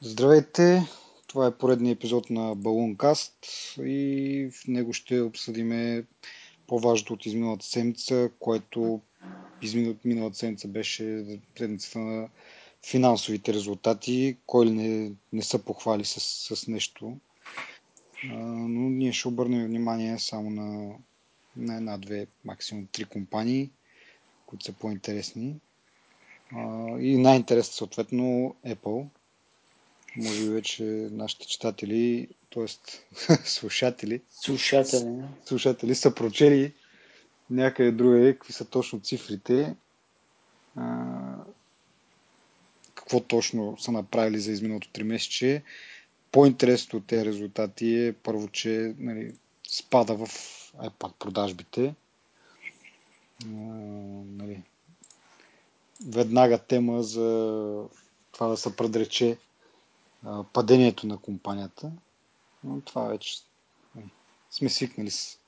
Здравейте! Това е поредният епизод на Балункаст и в него ще обсъдим по-важното от изминалата седмица, което изминалата миналата седмица беше седмицата на финансовите резултати. Кой ли не, не са похвали с, с нещо. А, но ние ще обърнем внимание само на, на една-две, максимум три компании, които са по-интересни. А, и най-интересно съответно Apple може би вече нашите читатели, т.е. слушатели, слушатели. слушатели са прочели някъде другаде какви са точно цифрите, а, какво точно са направили за изминалото 3 месече. По-интересното от тези резултати е първо, че нали, спада в iPad продажбите. А, нали, веднага тема за това да се предрече падението на компанията. Но това вече сме свикнали с,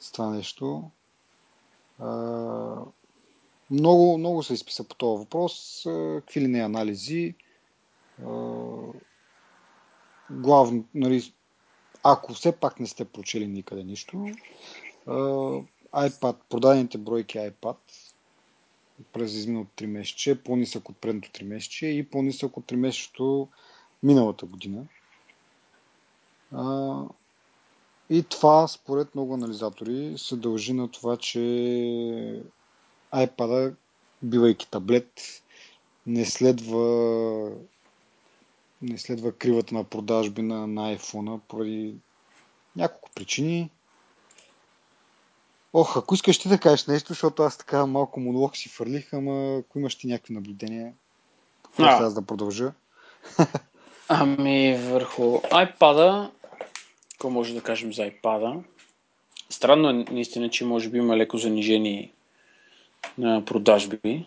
с това нещо. А, много, много се изписа по този въпрос. Какви ли не анализи. Главно, нали, ако все пак не сте прочели никъде нищо, iPad, продадените бройки iPad през изминалото 3 месече по-нисък от предното 3 месече и по-нисък от 3 месечето миналата година. А, и това, според много анализатори, се дължи на това, че iPad, бивайки таблет, не следва не следва кривата на продажби на, на iPhone поради няколко причини. Ох, ако искаш ти да кажеш нещо, защото аз така малко монолог си фърлих, ама ако имаш ти някакви наблюдения, какво аз да продължа? Ами върху iPad-а, какво може да кажем за iPad-а? Странно е наистина, че може би има леко занижени на продажби.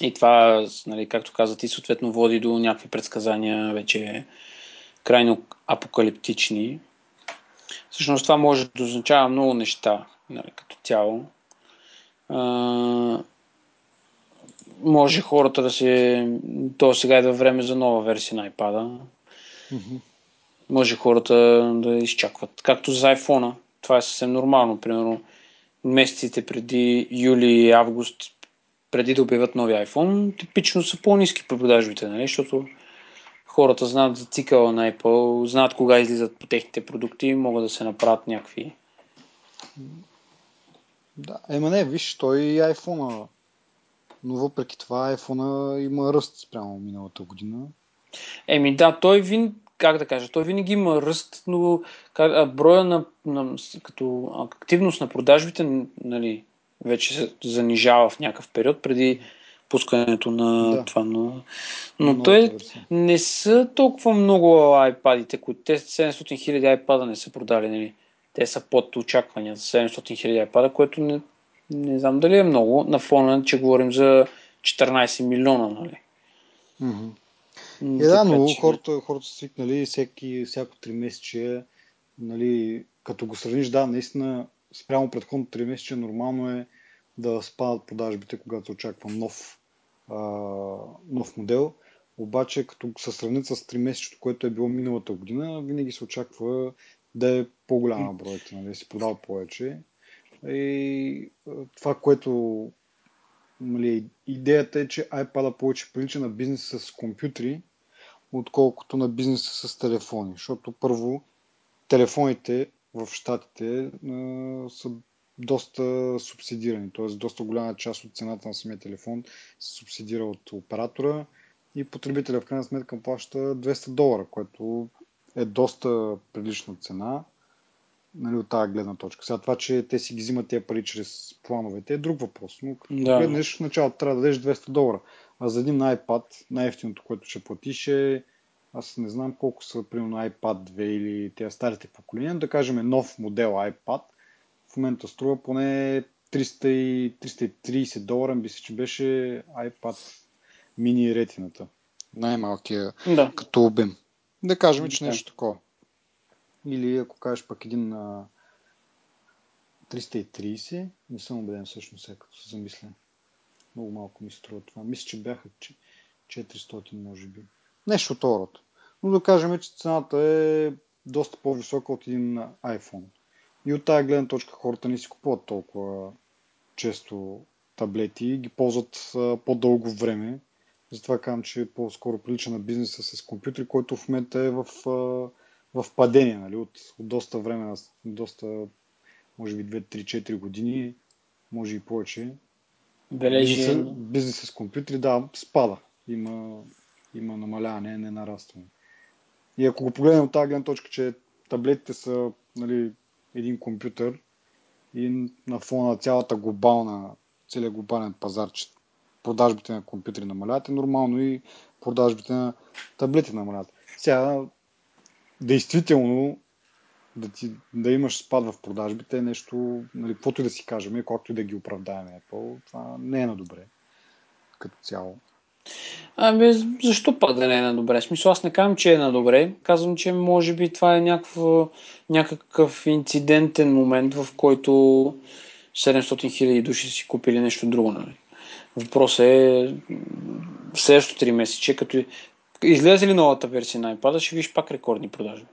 И това, нали, както каза ти, съответно води до някакви предсказания вече крайно апокалиптични. Всъщност това може да означава много неща нали, като цяло може хората да се... То сега идва време за нова версия на iPad. Mm-hmm. Може хората да изчакват. Както за iPhone. Това е съвсем нормално. Примерно месеците преди юли и август, преди да обявят нови iPhone, типично са по-низки продажбите, нали? защото хората знаят за цикъла на Apple, знаят кога излизат по техните продукти и могат да се направят някакви. Да, ема не, виж, той и iPhone но въпреки това iPhone има ръст спрямо миналата година. Еми да, той вин, как да кажа, той винаги има ръст, но броя на, на, като активност на продажбите нали, вече се занижава в някакъв период преди пускането на да. това. Но, но но той не са толкова много iPad-ите, които те 700 хиляди iPad не са продали. Нали. Те са под очаквания за 700 хиляди iPad, което не, не знам дали е много, на фона, че говорим за 14 милиона, нали? Mm-hmm. Е, да, но че... хората, хората са свикнали всеки, всяко 3 месече, нали, като го сравниш, да, наистина, спрямо предходното 3 месече, нормално е да спадат продажбите, когато се очаква нов, а, нов модел. Обаче, като се сравнят с 3 месечето, което е било миналата година, винаги се очаква да е по-голяма бройка, нали, да си продава повече. И това, което нали, идеята е, че iPad повече прилича на бизнес с компютри, отколкото на бизнес с телефони. Защото първо, телефоните в Штатите са доста субсидирани, т.е. доста голяма част от цената на самия телефон се субсидира от оператора и потребителя в крайна сметка плаща 200 долара, което е доста прилична цена нали, от тази гледна точка. Сега това, че те си ги взимат тези пари чрез плановете е друг въпрос. Но като да. гледнеш в началото трябва да дадеш 200 долара. А за един iPad, най-ефтиното, което ще платиш е аз не знам колко са, примерно iPad 2 или тези старите поколения, да кажем нов модел iPad, в момента струва поне 300 330 долара, мисля, че беше iPad мини ретината. Най-малкия да. като обем. Да кажем, че нещо такова. Или ако кажеш пък един на 330, не съм убеден всъщност сега като се замисля. Много малко ми струва това. Мисля, че бяха 400 може би. Нещо от род. Но да кажем, че цената е доста по-висока от един iPhone. И от тази гледна точка хората не си купуват толкова често таблети и ги ползват по-дълго време. Затова казвам, че по-скоро прилича на бизнеса с компютри, който в момента е в, в падение нали? от, от доста време, доста, може би 2-3-4 години, може и повече. Бележи. Бизнес, бизнес с компютри, да, спада. Има, има намаляване, не нарастване. И ако го погледнем от тази гледна точка, че таблетите са нали, един компютър и на фона на цялата глобална, целият глобален пазар, че продажбите на компютри намаляват, е нормално и продажбите на таблети намаляват. Сега, действително, да, ти, да имаш спад в продажбите е нещо, нали, каквото и да си кажем, колкото и да ги оправдаем Apple, това не е на добре като цяло. Ами, защо пак да не е на добре? Смисъл, аз не казвам, че е на добре. Казвам, че може би това е някакъв, някакъв инцидентен момент, в който 700 хиляди души си купили нещо друго. Нали? Въпросът е в следващото 3 месече, като излезе ли новата версия на iPad, ще видиш пак рекордни продажби.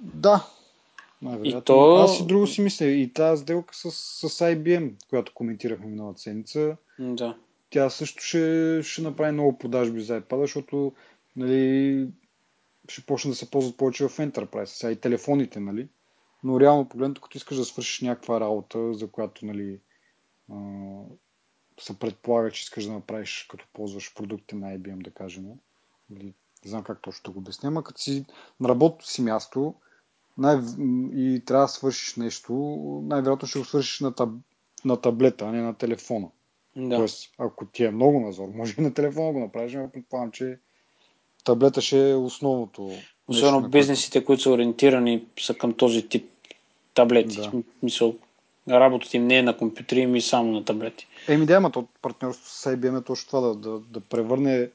Да. И то... Аз и друго си мисля. И тази сделка с, с IBM, която коментирахме миналата седмица, да тя също ще, ще направи много продажби за iPad, защото нали, ще почне да се ползват повече в Enterprise, сега и телефоните, нали? Но реално погледнато, като искаш да свършиш някаква работа, за която нали, а, се предполага, че искаш да направиш, като ползваш продукти на IBM, да кажем, или не знам как точно да го обясня, ама като си на работното си място най- и трябва да свършиш нещо, най-вероятно ще го свършиш на, таб- на таблета, а не на телефона. Да. Тоест, ако ти е много назор, може и на телефона го направиш, но предполагам, че таблета ще е основното. Особено нещо, бизнесите, които са ориентирани са към този тип таблети. Да. Мисъл, работата им не е на компютри, ами само на таблети. Еми да, ама то партньорство с IBM е точно това, да, да, да превърне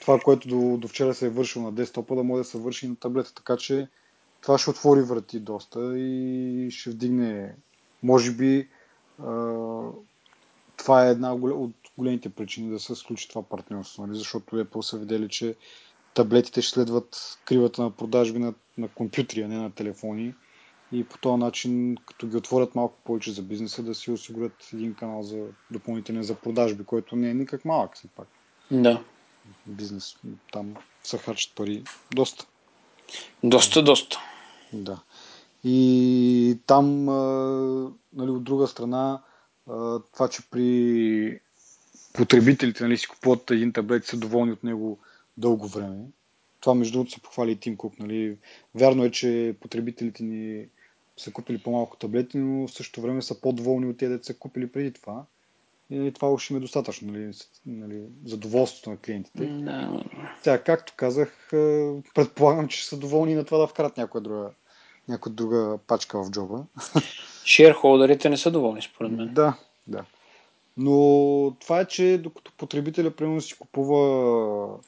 това, което до, до вчера се е вършил на десктопа, да може да се върши и на таблета. Така че това ще отвори врати доста и ще вдигне, може би, това е една от големите причини да се сключи това партньорство, нали? защото Apple са видели, че таблетите ще следват кривата на продажби на, на компютри, а не на телефони. И по този начин, като ги отворят малко повече за бизнеса, да си осигурят един канал за допълнителен за продажби, който не е никак малък все пак. Да. Бизнес. Там са харчат пари доста. Доста, доста. Да. И там, нали, от друга страна, това, че при потребителите нали, си купуват един таблет и са доволни от него дълго време. Това между другото се похвали и Тим Кук. Нали. Вярно е, че потребителите ни са купили по-малко таблети, но в същото време са по-доволни от тези, са купили преди това. И нали, това още им е достатъчно, нали, нали, задоволството на клиентите. No. Тя, както казах, предполагам, че са доволни на това да вкарат някоя друга, някоя друга пачка в джоба. Шерхолдерите не са доволни, според мен. Да, да. Но това е, че докато потребителя примерно си купува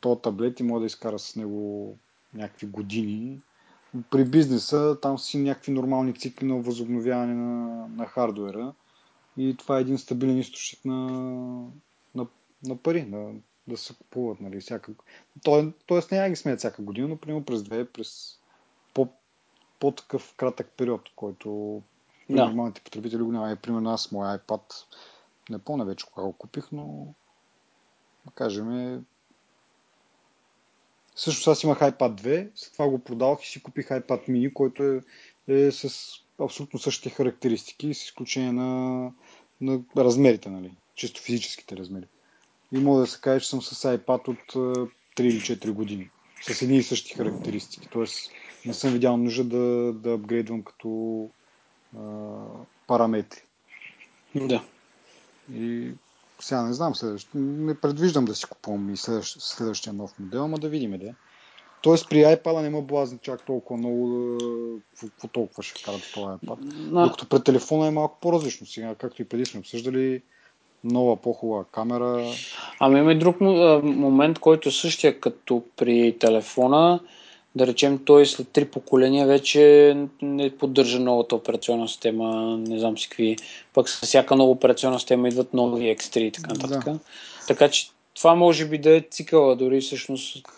този таблет и може да изкара с него някакви години, при бизнеса там си някакви нормални цикли на възобновяване на, на хардуера и това е един стабилен източник на, на, на пари, на, да се купуват. Нали, всяка... То, тоест не я ги сменят всяка година, но примерно през две, през по, по-такъв кратък период, който да. нормалните потребители го няма. Примерно аз моя iPad, не помня вече кога го купих, но да кажем също аз имах iPad 2, след това го продавах и си купих iPad mini, който е, е с абсолютно същите характеристики, с изключение на, на размерите, нали? чисто физическите размери. И мога да се каже, че съм с iPad от 3 или 4 години, с едни и същи характеристики. Тоест не съм видял нужда да, да апгрейдвам като а, параметри. Да. И сега не знам, следващ... не предвиждам да си купувам и следващ... следващия нов модел, ама да видим, де. Тоест при iPad не ме блазни чак толкова много, какво толкова ще вкарат в този iPad. No. Докато пред телефона е малко по-различно сега, както и преди сме обсъждали, нова по-хубава камера. Ами има и друг момент, който е същия като при телефона да речем, той след три поколения вече не поддържа новата операционна система, не знам си какви. Пък с всяка нова операционна система идват нови X3 и така нататък. Да. Така че това може би да е цикъла дори всъщност.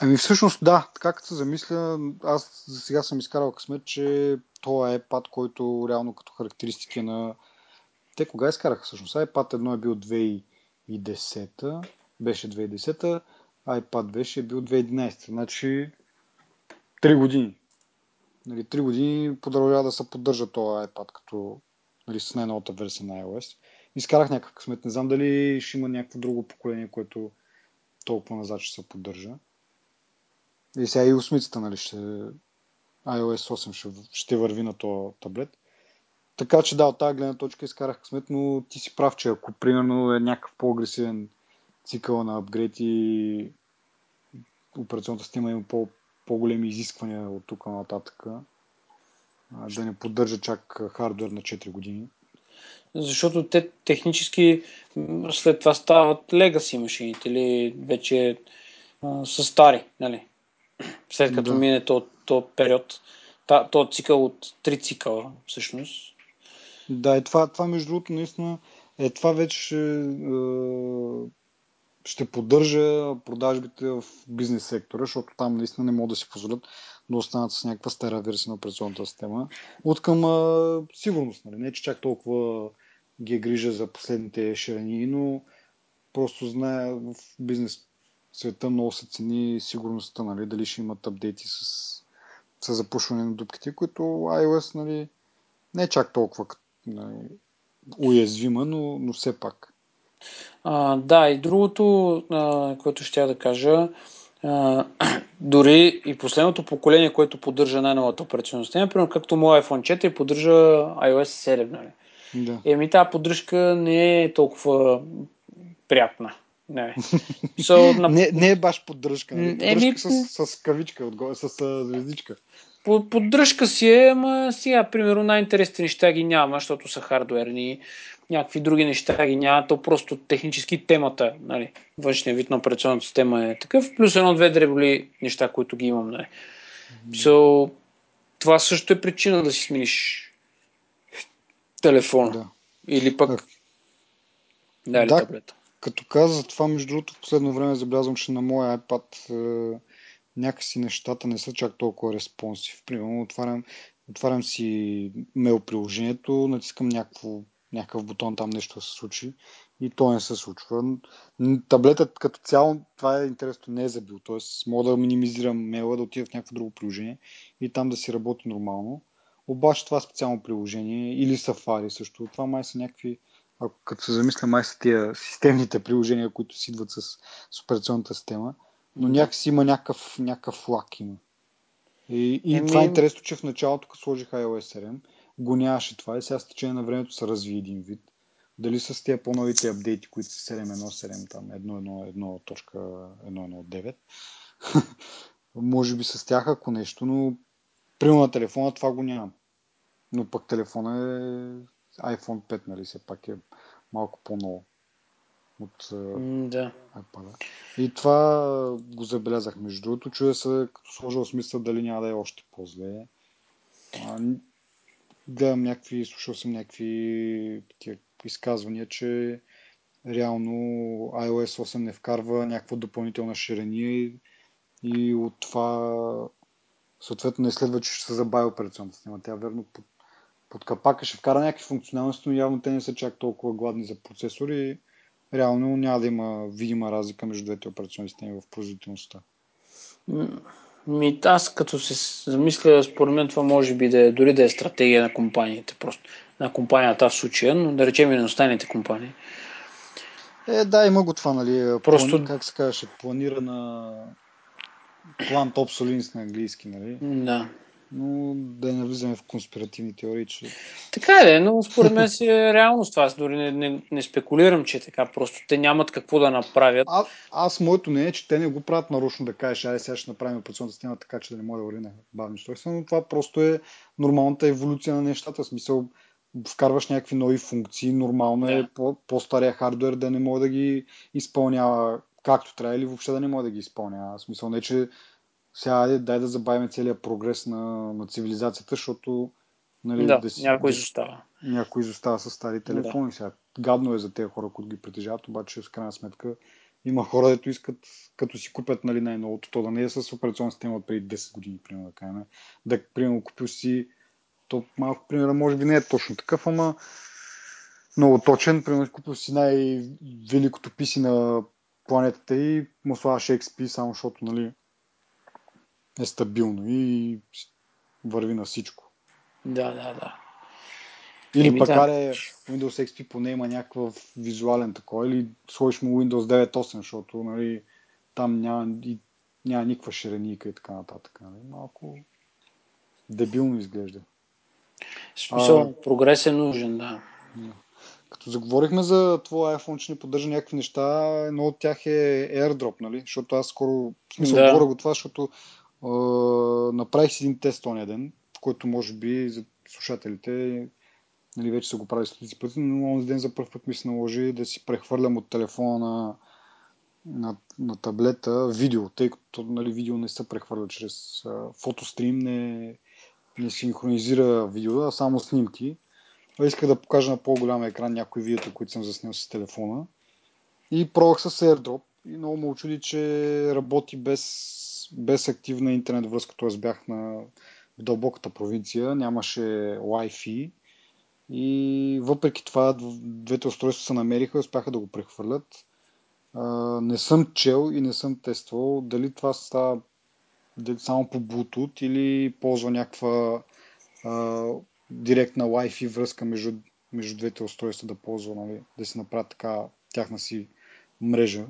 Ами всъщност да, така като се замисля, аз за сега съм изкарал късмет, че това е iPad, който реално като характеристики на... Те кога изкараха всъщност? iPad 1 е бил 2010, беше 2010, iPad беше бил 2011, значи 3 години. Нали, 3 години продължава да се поддържа този iPad като нали, с най-новата версия на iOS. Изкарах някакъв късмет. Не знам дали ще има някакво друго поколение, което толкова назад ще се поддържа. И сега и осмицата, нали, ще, iOS 8 ще, ще върви на този таблет. Така че да, от тази гледна точка изкарах късмет, но ти си прав, че ако примерно е някакъв по-агресивен цикъл на апгрейд и операционната система има по, по-големи изисквания от тук нататък, да не поддържа чак хардвер на 4 години. Защото те технически след това стават legacy машините или вече а, са стари, нали? След като да. мине то, то период, то, то цикъл от три цикъла, всъщност. Да, и това, това между другото наистина е това вече е, ще поддържа продажбите в бизнес сектора, защото там наистина не могат да си позволят да останат с някаква стара версия на операционната система. От към а, сигурност, нали? не че чак толкова ги е грижа за последните ширини, но просто знае в бизнес света много се цени сигурността, нали? дали ще имат апдейти с, с запушване на дупките, които iOS нали, не е чак толкова нали, уязвима, но, но все пак. А, да, и другото, а, което ще да кажа, а, дори и последното поколение, което поддържа най-новата операционна система, примерно както моят iPhone 4 поддържа iOS 7. Нали? Да. Еми тази поддръжка не е толкова приятна. Не. So, на... не, не е баш поддръжка. Нали? Поддръжка Еми... с, с кавичка, отгоре, с, с звездичка. Поддръжка си е, ама сега, примерно, най-интересните неща ги няма, защото са хардуерни някакви други неща ги няма, то просто технически темата, нали, външния вид на операционната система е такъв, плюс едно-две дребли неща, които ги имам. Нали. So, това също е причина да си смениш телефона. Да. Или пък да, или да, таблета. Като каза това, между другото, в последно време забелязвам, че на моя iPad е, някакси нещата не са чак толкова респонсив. Примерно, отварям, отварям си мейл приложението, натискам някакво някакъв бутон там нещо да се случи и то не се случва. Таблетът като цяло, това е интересно, не е забил, т.е. мога да минимизирам мейла, да отида в някакво друго приложение и там да си работи нормално. Обаче това специално приложение или Safari също, това май са някакви, ако като се замисля, май са тия системните приложения, които си идват с, с операционната система, но някакси има някакъв, някакъв лак има. И, и Еми... това е интересно, че в началото, като сложих iOS 7, го нямаше това и сега с течение на времето се разви един вид. Дали с тези по-новите апдейти, които са 7.1.7, там 1.1.1.1.9, може би с тях ако нещо, но примерно на телефона това го нямам. Но пък телефона е iPhone 5, нали, все пак е малко по-ново от да. iPad. И това го забелязах. Между другото, чуя се, като сложил смисъл дали няма да е още по-зле гледам някакви, слушал съм някакви изказвания, че реално iOS 8 не вкарва някаква допълнителна ширения и, и от това съответно не следва, че ще се забави операционната система. Тя верно под, капака ще вкара някакви функционалности, но явно те не са чак толкова гладни за процесори и реално няма да има видима разлика между двете операционни системи в производителността. Ми, аз като се замисля, според мен това може би да е, дори да е стратегия на компаниите, просто на компанията в случая, но да речем и на останалите компании. Е, да, има го това, нали? Просто... Плани, как се казваше, планирана план обсолинс на английски, нали? Да но да не навлизаме в конспиративни теории. Че... Така е, но според мен си е реалност това. Аз дори не, не, не спекулирам, че е така. Просто те нямат какво да направят. А, аз моето не е, че те не го правят нарочно да кажеш, ай сега ще направим операционната система така, че да не може да върви на бавни устройства, но това просто е нормалната еволюция на нещата. В смисъл, вкарваш някакви нови функции, нормално е да. е по-стария хардвер да не може да ги изпълнява както трябва или въобще да не може да ги изпълнява. В смисъл не, че сега дай да забавим целият прогрес на, на цивилизацията, защото нали, да, да си, някой изостава. Някой изостава с стари телефони. Да. Сега гадно е за тези хора, които ги притежават, обаче в крайна сметка има хора, които искат, като си купят нали, най-новото, то да не е с операционна система от преди 10 години, примерно да кажем. Да, примерно, купил си, то малко, примерно, може би не е точно такъв, ама много точен. Примерно, купил си най-великото писи на планетата и му слагаш XP, само защото, нали, е стабилно и върви на всичко. Да, да, да. Или Еми, пък да. аре Windows XP поне има някакъв визуален такой, или сложиш му Windows 9.8, защото нали, там няма, и, няма никаква ширеника и така нататък. Нали. Малко дебилно изглежда. Смисъл, а, прогрес е нужен, да. Като заговорихме за твоя iPhone, че не поддържа някакви неща, едно от тях е AirDrop, нали? Защото аз скоро, в смисъл, да. говоря го това, защото направих си един тест този ден, който може би за слушателите нали, вече са го правили стотици пъти, но онзи ден за първ път ми се наложи да си прехвърлям от телефона на, на, на таблета видео, тъй като нали, видео не се прехвърля чрез а, фотострим, не, не синхронизира видео, а само снимки. А исках да покажа на по-голям екран някои видеота, които съм заснел с телефона. И пробвах с AirDrop и много ме очуди, че работи без, без активна интернет връзка, т.е. бях на, в дълбоката провинция, нямаше Wi-Fi и въпреки това, двете устройства се намериха и успяха да го прехвърлят. не съм чел и не съм тествал дали това става само по Bluetooth или ползва някаква директна Wi-Fi връзка между, между двете устройства да ползва, нали, да си направят така тяхна си мрежа,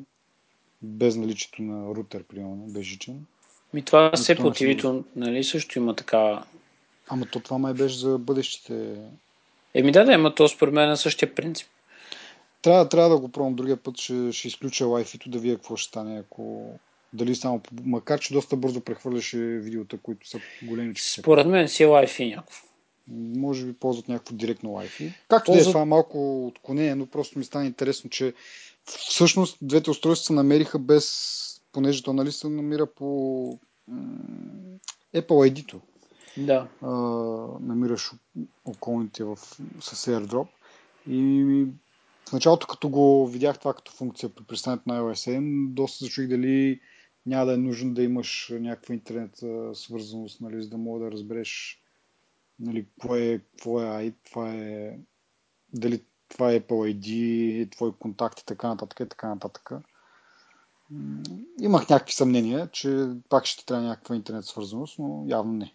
без наличието на рутер, примерно, безжичен. Ми това все по tv нали, също има така. Ама то това май беше за бъдещите Еми да, да, има то според мен на същия принцип. Трябва, трябва да го пробвам другия път, ще, ще изключа Wi-Fi-то да видя какво ще стане, ако дали само, макар че доста бързо прехвърляше видеота, които са големи. Според мен си е Wi-Fi някакво. Може би ползват някакво директно Wi-Fi. Както ползват... да е, това е малко отклонение, но просто ми стана интересно, че всъщност двете устройства се намериха без, понеже то нали се намира по Apple ID-то да. а, намираш околните в, с AirDrop. И в началото, като го видях това като функция при пристанието на iOS 7, доста зачуих дали няма да е нужно да имаш някаква интернет свързаност, нали, за да мога да разбереш нали, какво е, какво е това е, дали това е Apple ID, твой контакт и така нататък и така нататък. Имах някакви съмнения, че пак ще трябва някаква интернет свързаност, но явно не.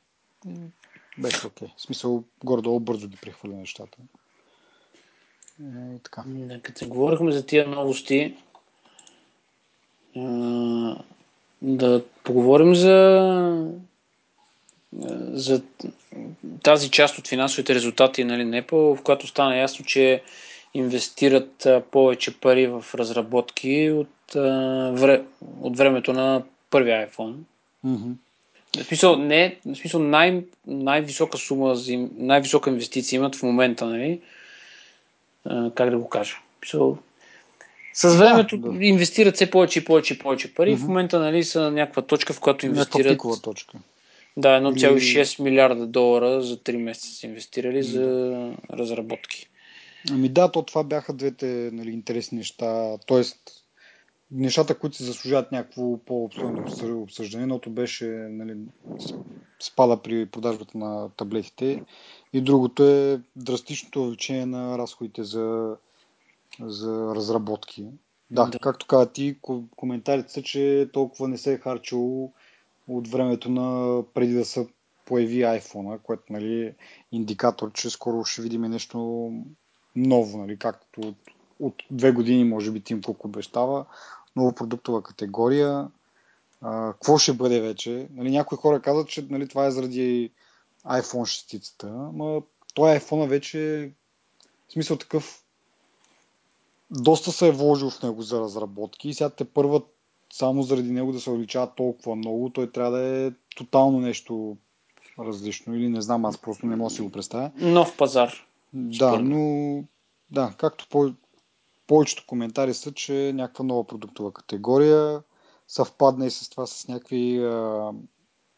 Беше окей. Okay. В смисъл, горе-долу бързо ги прехвърля нещата. Е, и така. Като се говорихме за тия новости, да поговорим за за тази част от финансовите резултати нали, на Apple, в която стана ясно, че инвестират повече пари в разработки от, от времето на първия iPhone. Mm-hmm. В смисъл, не, в смисъл най- най-висока сума, най-висока инвестиция имат в момента, нали? А, как да го кажа? В смисъл, с времето да, да. инвестират все повече и повече и повече пари. Mm-hmm. В момента нали, са някаква точка, в която инвестират. Някаква точка. Да, 1,6 Или... милиарда долара за 3 месеца са инвестирали за разработки. Ами да, то това бяха двете нали, интересни неща. Тоест, нещата, които се заслужават някакво по-обстойно обсъждане. Едното беше нали, спада при продажбата на таблетите и другото е драстичното увеличение на разходите за, за разработки. Да, да, както каза ти, коментарите са, че толкова не се е харчило от времето на преди да се появи iPhone, което нали, е индикатор, че скоро ще видим нещо ново, нали, както от, от две години, може би Тим Кук обещава, нова продуктова категория. А, какво ще бъде вече? Нали, някои хора казват, че нали, това е заради iPhone 6-цата, но той iPhone вече в смисъл такъв доста се е вложил в него за разработки и сега те първа само заради него да се увеличава толкова много, той трябва да е тотално нещо различно или не знам, аз просто не мога да си го представя. Нов пазар. Да, но да, както по, повечето коментари са, че е някаква нова продуктова категория съвпадна и с това с някакви а,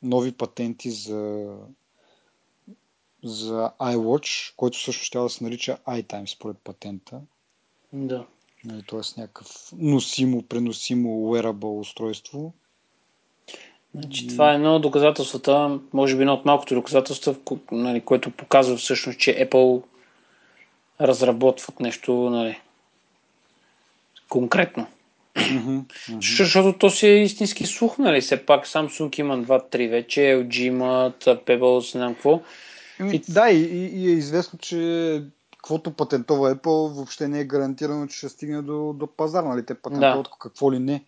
нови патенти за, за iWatch, който също ще да се нарича iTime според патента. Да. Нали, Тоест някакъв носимо, преносимо wearable устройство. Значи, това е едно от доказателствата, може би едно от малкото доказателства, нали, което показва всъщност, че Apple разработват нещо нали, конкретно. Mm-hmm. Mm-hmm. Защото то си е истински слух, нали? Все пак Samsung има 2-3 вече, LG имат, Pebbles, не знам какво. И... Да, и, и, е известно, че каквото патентова Apple въобще не е гарантирано, че ще стигне до, до пазар, нали? Те патентоват да. какво ли не.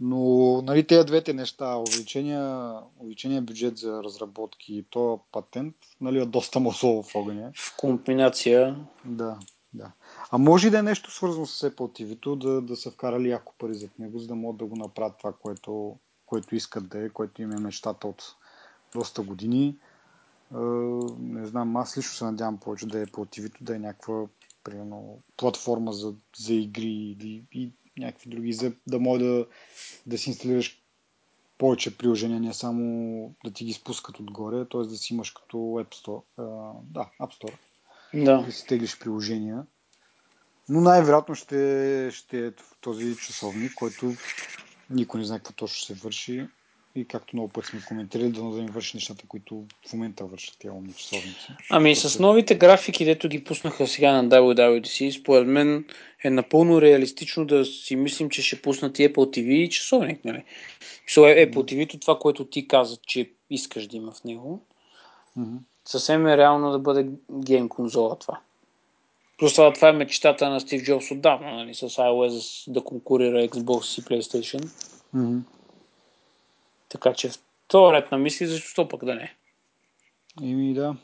Но нали, тези двете неща, увеличения, увеличения бюджет за разработки и то патент, нали, е доста масло в огъня. В комбинация. Да, да. А може и да е нещо свързано с Apple TV, да, да са вкарали яко пари зад него, за да могат да го направят това, което, което искат да е, което им е мечтата от доста години. Не знам, аз лично се надявам повече да е Apple TV, да е някаква примерно, платформа за, за игри и, и някакви други, за да може да, да си инсталираш повече приложения, не само да ти ги спускат отгоре, т.е. да си имаш като App Store. А, да, App Store. Да. Да си теглиш приложения. Но най-вероятно ще, ще е този часовник, който никой не знае какво точно се върши. И както много пъти сме коментирали, да да им върши нещата, които в момента вършат тези умни часовници. Ами с новите графики, дето ги пуснаха сега на WWDC, според мен е напълно реалистично да си мислим, че ще пуснат и Apple TV и часовник. Нали? So, е, Apple TV, това, което ти каза, че искаш да има в него, mm-hmm. съвсем е реално да бъде гейм конзола това. Просто това, това е мечтата на Стив Джобс отдавна, нали, с iOS да конкурира Xbox и PlayStation. Mm-hmm. Така че в този ред на мисли, защо пък да не? Ими да.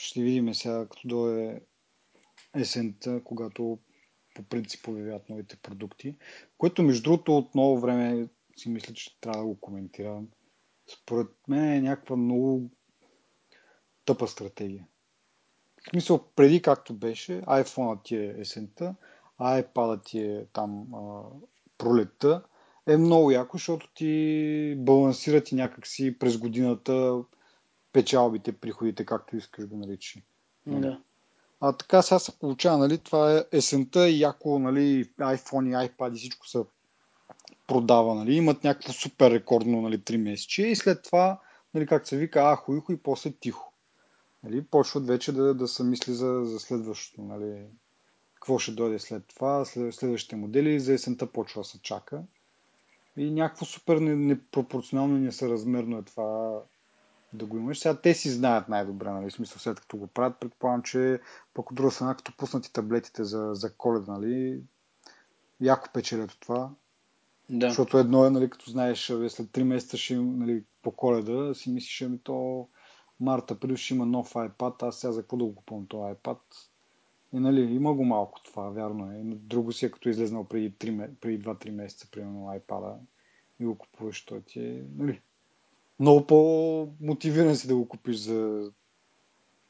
Ще видим сега, като дойде есента, когато по принцип появяват новите продукти, което между другото от много време си мисля, че трябва да го коментирам. Според мен е някаква много тъпа стратегия. В смисъл, преди както беше, iPhone ти е есента, iPad ти е там а, пролетта, е много яко, защото ти балансира ти някакси през годината печалбите, приходите, както искаш го наричи. Да. А така сега се получава, нали, това е есента и яко, нали, iPhone и iPad и всичко се продава, нали, имат някакво супер рекордно, нали, 3 месече и след това, нали, как се вика, ахо, ихо и после тихо. Нали, почват вече да, да се мисли за, за следващото, нали, какво ще дойде след това, след, следващите модели, за есента почва да се чака. И някакво супер непропорционално и несъразмерно е това да го имаш. Сега те си знаят най-добре, нали? В смисъл, след като го правят, предполагам, че пък от друга страна, като пуснати таблетите за, за коледа, нали? Яко печелят от това. Да. Защото едно е, нали, като знаеш, след 3 месеца ще нали, по коледа, си мислиш, ами то март, април ще има нов iPad, аз сега за какво да го купувам този iPad? И нали, има го малко това, вярно е. Друго си е като излезнал преди, 3, преди 2-3 месеца, примерно iPad и го купуваш, той ти е, нали, много по-мотивиран си да го купиш за,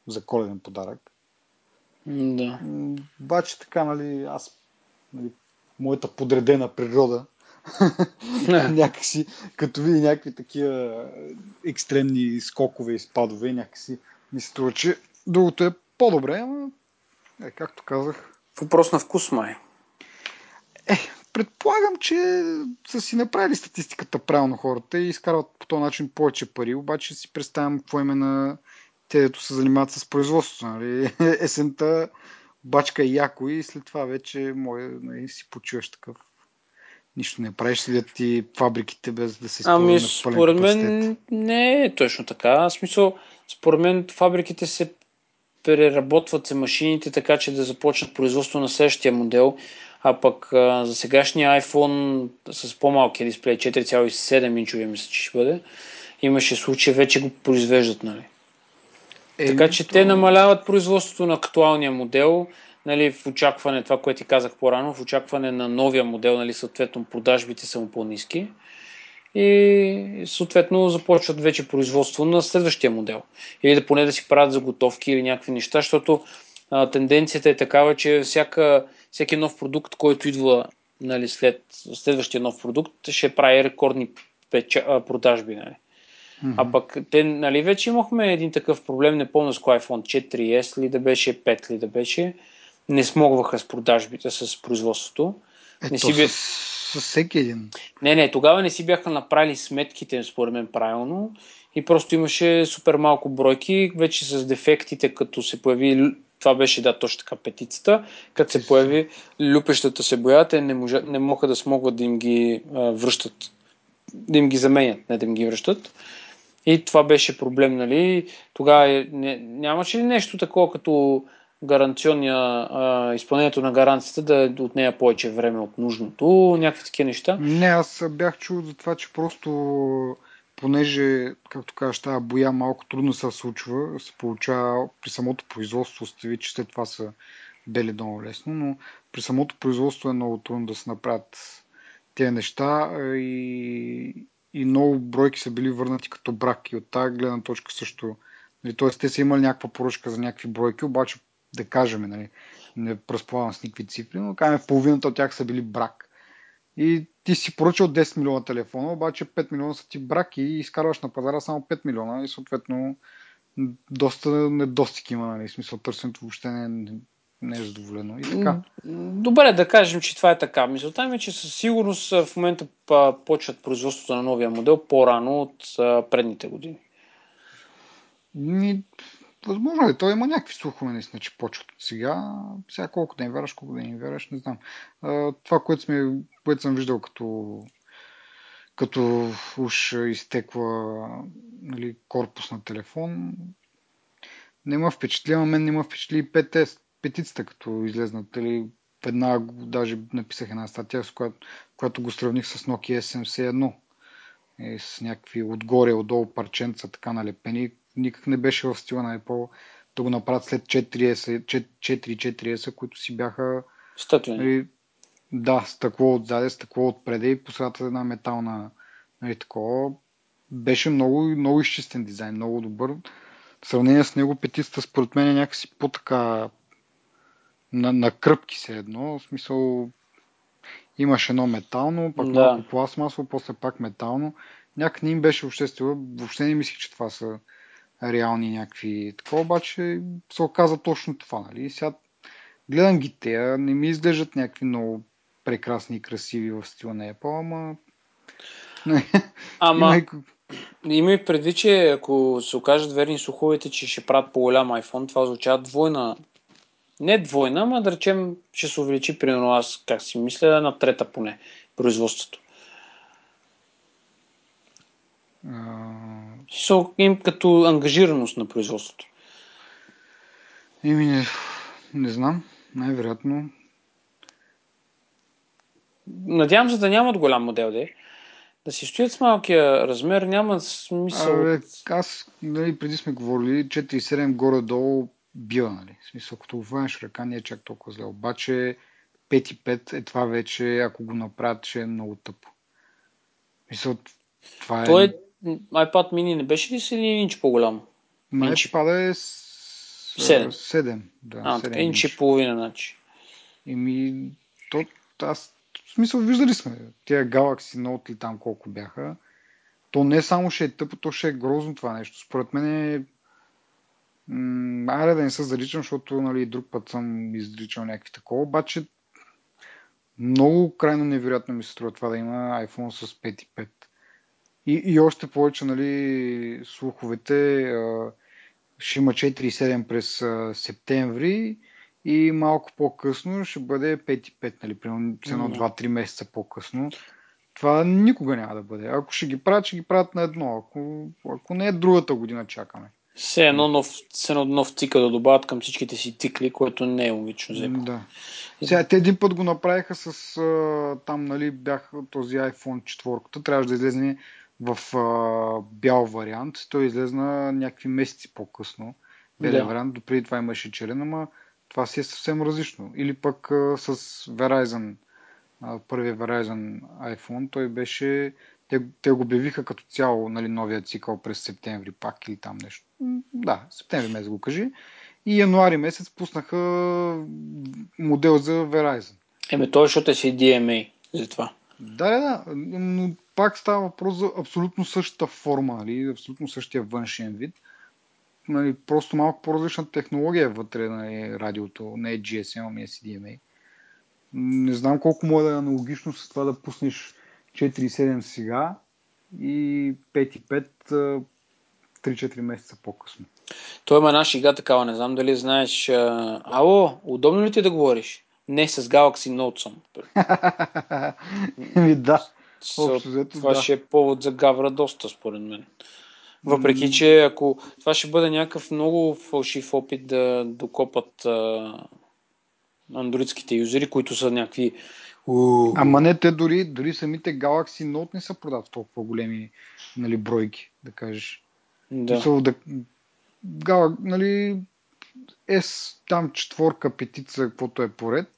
за коледен подарък. Да. Обаче така, нали, аз, нали, моята подредена природа, някакси, като види някакви такива екстремни скокове и спадове, някакси ми се струва, че другото е по-добре, ама е, както казах. Въпрос на вкус, май. Е, предполагам, че са си направили статистиката правилно хората и изкарват по този начин повече пари, обаче си представям какво име на те, дето се занимават с производството. Нали? Есента бачка и яко и след това вече може нали, си почиваш такъв. Нищо не правиш, седят ти фабриките без да се Ами, според мен не е точно така. В смисъл, според мен фабриките се преработват се машините така, че да започнат производство на следващия модел, а пък а, за сегашния iPhone с по-малкия дисплей, 4,7 инчови мисля, че ще бъде, имаше случаи, вече го произвеждат, нали? Е, така че то... те намаляват производството на актуалния модел, нали, в очакване, това, което ти казах по-рано, в очакване на новия модел, нали, съответно продажбите са му по-низки и съответно започват вече производство на следващия модел. Или да поне да си правят заготовки или някакви неща, защото а, тенденцията е такава, че всяка, всеки нов продукт, който идва нали, след следващия нов продукт, ще прави рекордни печа, продажби. Нали. Mm-hmm. А пък те, нали, вече имахме един такъв проблем, не помня с кой iPhone 4S ли да беше, 5 ли да беше, не смогваха с продажбите, с производството. Ето, не си бе... с, с всеки един. Не, не, тогава не си бяха направили сметките, според мен, правилно. И просто имаше супер малко бройки, вече с дефектите, като се появи това беше, да, точно така петицата. Като се появи люпещата се боя, те не, можа, не могат да смогват да им ги а, връщат, да им ги заменят, не да им ги връщат. И това беше проблем, нали? Тогава е, не, нямаше ли нещо такова като гаранционния, а, изпълнението на гаранцията да е от нея повече време от нужното, някакви такива неща? Не, аз бях чул за това, че просто понеже, както кажеш, тази боя малко трудно се случва, се получава при самото производство, сте ви, че след това са бели много лесно, но при самото производство е много трудно да се направят тези неща и, и много бройки са били върнати като брак и от тази гледна точка също. Нали, т.е. те са имали някаква поръчка за някакви бройки, обаче да кажем, нали, не разполагам с никакви цифри, но кажем половината от тях са били брак. И ти си поръчал 10 милиона телефона, обаче 5 милиона са ти брак и изкарваш на пазара само 5 милиона и съответно доста недостиг има, нали? смисъл търсенето въобще не, не е задоволено. И така. Добре, да кажем, че това е така. Мисълта ми е, че със сигурност в момента почват производството на новия модел по-рано от предните години. Ми, Възможно е, той има някакви слухове, наистина, че почват от сега. Сега колко да им вярваш, колко да им вярваш, не знам. Това, което, сме, което съм виждал като, като уж изтекла нали, корпус на телефон, не ме впечатли, а мен не ме впечатли и петицата, като излезнат. Нали, веднага даже написах една статия, с която, която го сравних с Nokia S71. Е, с някакви отгоре, отдолу парченца, така налепени, никак не беше в стила на Apple да го направят след 4-4S, които си бяха Статуи. Нали, да, стъкло отзаде, стъкло отпреде и посредата една метална нали, такова. Беше много, много изчистен дизайн, много добър. В сравнение с него петицата според мен е някакси по-така на, на кръпки се едно. В смисъл имаш едно метално, пак да. малко пластмасово, после пак метално. Някак не им беше въобще стила. Въобще не мислих, че това са реални някакви такова, обаче се оказа точно това. Нали? Сега гледам ги те, не ми изглеждат някакви много прекрасни и красиви в стила на Apple, ама... Ама... Има и преди, че ако се окажат верни слуховете, че ще правят по-голям iPhone, това означава двойна не двойна, ама да речем, ще се увеличи, примерно аз, как си мисля, на трета поне производството. Им като ангажираност на производството. Еми, не, не знам. Най-вероятно. Надявам се да нямат голям модел, де. Да си стоят с малкия размер, няма смисъл. Абе, аз, нали, преди сме говорили, 4,7 горе-долу бива, нали. В смисъл, като го ръка, не е чак толкова зле. Обаче 5,5 е това вече, ако го направят, ще е много тъпо. Мисъл, това е... Той е iPad mini не беше ли с един инч по-голям? Ма iPad е с... 7. 7. Да, а, 7 инч и половина, значи. Еми, то, аз, в смисъл, виждали сме, тия Galaxy Note ли там колко бяха. То не само ще е тъпо, то ще е грозно това нещо. Според мен е... М- айде да не се заричам, защото нали, друг път съм изричал някакви такова, обаче много крайно невероятно ми се струва това да има iPhone с 5.5. И, и още повече, нали, слуховете, а, ще има 4,7 през а, септември и малко по-късно ще бъде 5,5, нали, примерно 1-2-3 месеца по-късно. Това никога няма да бъде. Ако ще ги правят, ще ги правят на едно. Ако, ако не е другата година, чакаме. Все едно нов, все едно нов цикъл да добавят към всичките си цикли, което не е логично за Да. Сега, те един път го направиха с там, нали, бях този iPhone 4. Трябваше да излезе в а, бял вариант. Той излезна някакви месеци по-късно. Белия да. вариант. Допреди това имаше черен, ама това си е съвсем различно. Или пък а, с Verizon, а, първия Verizon iPhone, той беше... Те, те го обявиха като цяло нали, новия цикъл през септември пак или там нещо. Да, септември месец го кажи. И януари месец пуснаха модел за Verizon. Еме, той, защото е си DMA за това. Да, да, да, но пак става въпрос за абсолютно същата форма, нали? абсолютно същия външен вид. нали, просто малко по-различна технология вътре на нали, радиото, не е GSM, ами е CDMA. Не знам колко може да е аналогично с това да пуснеш 4.7 сега и 5.5 3-4 месеца по-късно. Той има една шига такава, не знам дали знаеш. Ало, удобно ли ти да говориш? Не с Galaxy Note съм. Ми да. So, това да. ще е повод за гавра доста, според мен. Въпреки, че ако това ще бъде някакъв много фалшив опит да докопат а, андроидските юзери, които са някакви Ама не, те дори, дори самите Galaxy Note не са продават толкова големи нали, бройки, да кажеш. Да. Мисъл, да, Гала, нали, S, там четворка, петица, каквото е поред.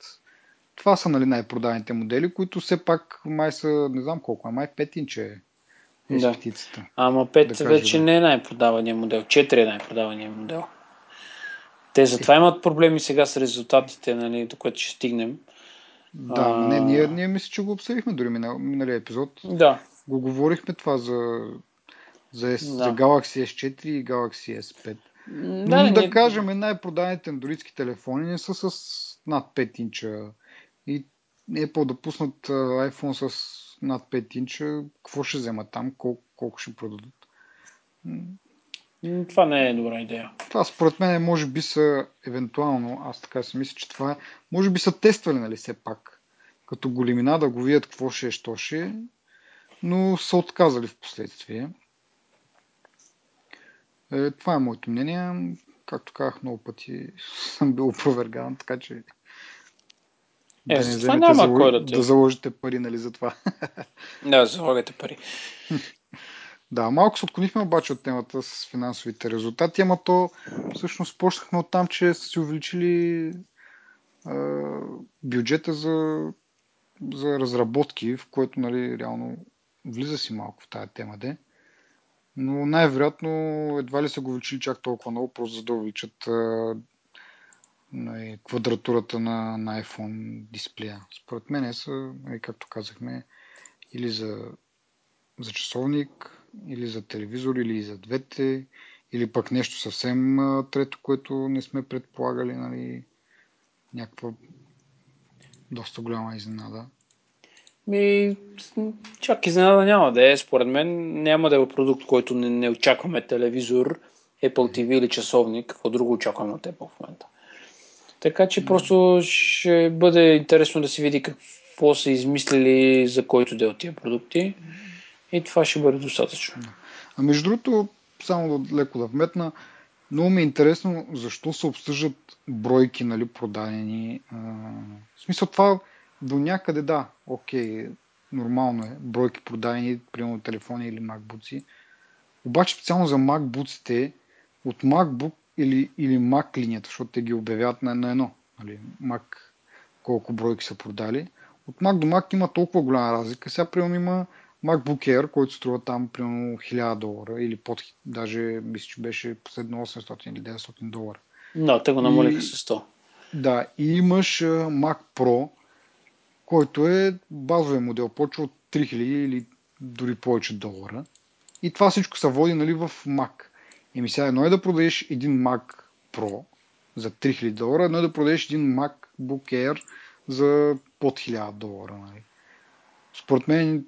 Това са нали, най-продаваните модели, които все пак май са, не знам колко, а май 5 инче е да. петицата. Ама 5 да вече да. не е най-продавания модел, 4 е най-продавания модел. Те затова имат проблеми сега с резултатите, нали, до което ще стигнем. Да, а... не, ние, ние мисля, че го обсъдихме дори минал, миналия епизод. Да. Го говорихме това за, за, да. за Galaxy S4 и Galaxy S5. Да, Но да ние... кажем, най-продадените андроидски телефони не са с над 5 инча. И Apple да пуснат iPhone с над 5 инча, какво ще вземат там, колко, колко ще продадат? Това не е добра идея. Това според мен може би са, евентуално, аз така си мисля, че това е, може би са тествали, нали, все пак, като големина да го видят какво ще е, що ще е, но са отказали в последствие. Е, това е моето мнение. Както казах много пъти, съм бил опроверган, така че е, да не това няма залож... кой да, да заложите пари, нали, за това. Да, залагате пари. Да, малко се отклонихме обаче от темата с финансовите резултати, ама то всъщност почнахме от там, че са си увеличили а, бюджета за, за разработки, в което нали, реално влиза си малко в тази тема, де. Но най-вероятно едва ли са го увеличили чак толкова много, просто за да увеличат нали, квадратурата на, на iPhone дисплея. Според мен са, нали, както казахме, или за, за часовник, или за телевизор, или за двете, или пък нещо съвсем трето, което не сме предполагали, нали, някаква доста голяма изненада. Ми, чак изненада няма да е. Според мен няма да е продукт, който не, не очакваме телевизор, Apple TV или часовник. Какво друго очакваме от Apple в момента? Така че просто ще бъде интересно да се види какво са измислили за който да от тия продукти. И това ще бъде достатъчно. А между другото, само да леко да вметна, много ми е интересно защо се обсъждат бройки нали, продадени. А, в смисъл това до някъде да, окей, нормално е, бройки продадени, примерно телефони или MacBook. Обаче специално за MacBook от MacBook или, или Mac линията, защото те ги обявяват на, на едно. Нали, Mac колко бройки са продали. От Mac до Mac има толкова голяма разлика. Сега примерно има MacBook Air, който струва там примерно 1000 долара или под, даже мисля, че беше последно 800 или 900 долара. Да, те го намалиха с 100. Да, и имаш Mac Pro, който е базовия модел, почва от 3000 или дори повече долара. И това всичко се води нали, в Mac. ми сега едно е да продадеш един Mac Pro за 3000 долара, едно е да продадеш един MacBook Air за под 1000 долара. Нали. Според мен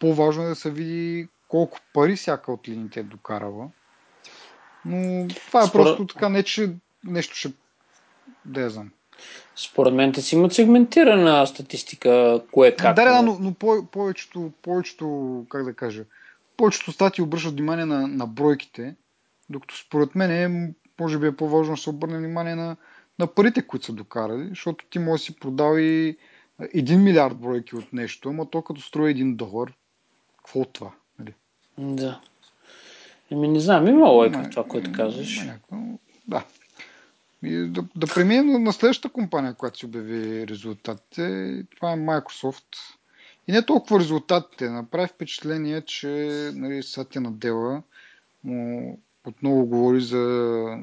по-важно е да се види колко пари всяка от линиите е докарала. Но това е Според... просто така, не че нещо ще... Да я знам. Според мен те си имат сегментирана статистика, кое как. Да, да, но, но по- повечето, повечето, как да кажа, повечето стати обръщат внимание на, на бройките, докато според мен е, може би е по-важно да се обърне внимание на, на парите, които са докарали, защото ти може да си продал и 1 милиард бройки от нещо, ама то като струва 1 долар, какво от това? Нали? Да. Еми не знам, има лойка в това, което казваш. Да. И да, да преминем на следващата компания, която си обяви резултатите. Това е Microsoft. И не толкова резултатите. Направи впечатление, че нали, Сатя Надела му отново говори за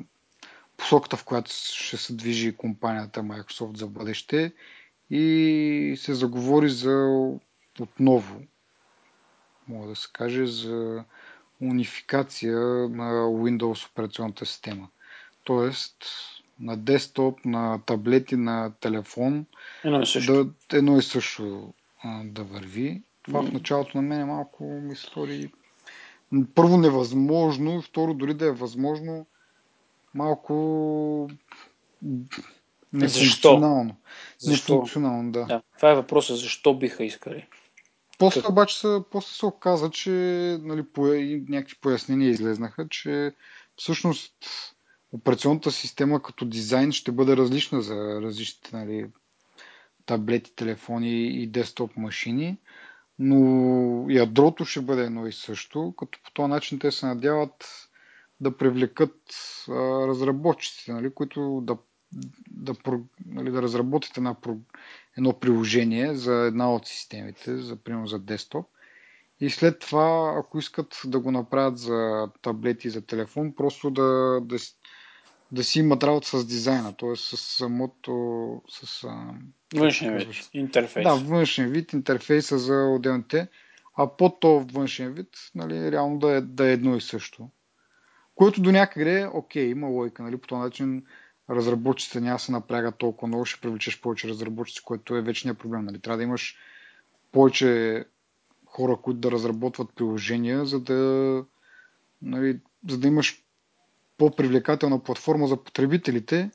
посоката, в която ще се движи компанията Microsoft за бъдеще и се заговори за отново, мога да се каже, за унификация на Windows операционната система. Тоест, на десктоп, на таблети, на телефон, едно и също, да, едно и също а, да върви. Това в началото на мен е малко ми стори първо невъзможно, и второ дори да е възможно, малко нефункционално. Защо? Нефункционално, да. да. Това е въпросът, защо биха искали. После обаче се, после се оказа, че нали, по, някакви пояснения излезнаха, че всъщност операционната система като дизайн ще бъде различна за различните нали, таблети, телефони и десктоп машини, но ядрото ще бъде едно и също, като по този начин те се надяват да привлекат а, разработчиците, нали, които да, да, нали, да разработят една, едно приложение за една от системите, за примерно за десктоп. И след това, ако искат да го направят за таблети, за телефон, просто да, да, да си имат работа с дизайна, т.е. с самото... С, външен вид, интерфейс. Да, външен вид, интерфейса за отделните, а под то външен вид, нали, реално да е, да е едно и също. Което до някъде, окей, има лойка, нали, по този начин разработчиците няма се напрягат толкова много, ще привлечеш повече разработчици, което е вечният проблем. Нали. Трябва да имаш повече хора, които да разработват приложения, за да, нали, за да имаш по-привлекателна платформа за потребителите,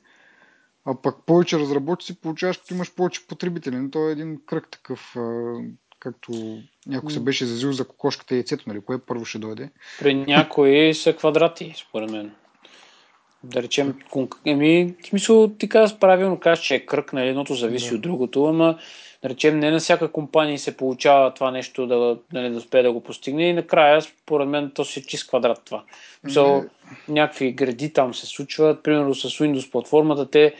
а пък повече разработчици получаваш, като имаш повече потребители. Но то е един кръг такъв, както някой се беше зазил за кокошката и яйцето, нали? Кое първо ще дойде? При някои са квадрати, според мен. Да речем, еми, в смисъл, ти казваш правилно, казваш, че е кръг, нали, едното зависи да. от другото, ама да речем, не на всяка компания се получава това нещо да, нали, да успее да го постигне. И накрая, според мен, то си е чист квадрат това. So, не... някакви гради там се случват, примерно с Windows платформата, те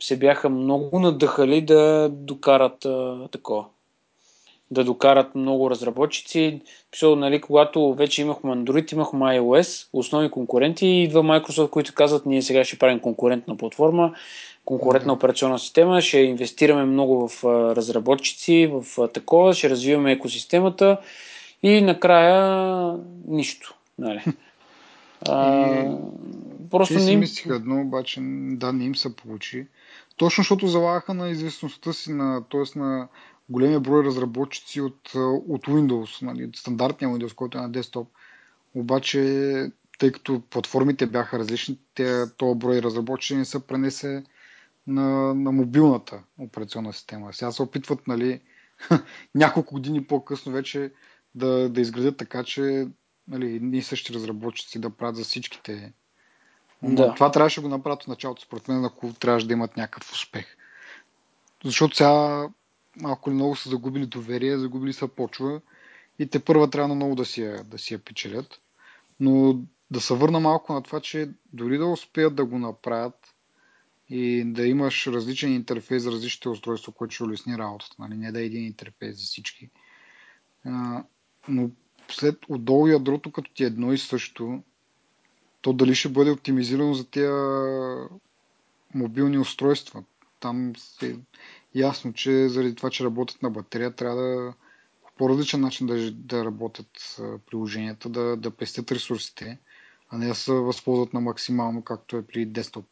се бяха много надъхали да докарат а, такова. Да докарат много разработчици. Писал, нали, когато вече имахме Android, имахме iOS, основни конкуренти, и идва Microsoft, които казват, ние сега ще правим конкурентна платформа, конкурентна операционна система, ще инвестираме много в разработчици, в такова, ще развиваме екосистемата и накрая нищо. Нали. А, просто не им... мислиха едно, обаче да, не им се получи. Точно защото залагаха на известността си, на, т.е. на големия брой разработчици от, от Windows, нали, от стандартния Windows, който е на десктоп. Обаче, тъй като платформите бяха различни, този брой разработчици не са пренесе на, на мобилната операционна система. Сега се опитват нали, няколко години по-късно вече да, да изградят така, че нали, ние същи разработчици да правят за всичките. Да. Това трябваше да го направят в началото, според мен, ако трябваше да имат някакъв успех. Защото сега малко или много са загубили доверие, загубили са почва и те първа трябва много да си, я, да си я печелят. Но да се върна малко на това, че дори да успеят да го направят, и да имаш различен интерфейс за различните устройства, което ще улесни работата. Нали? Не да е един интерфейс за всички. А, но след отдолу ядрото, като ти е едно и също, то дали ще бъде оптимизирано за тези мобилни устройства. Там е ясно, че заради това, че работят на батерия, трябва да по различен начин да, да работят приложенията, да, да пестят ресурсите, а не да се възползват на максимално, както е при десктоп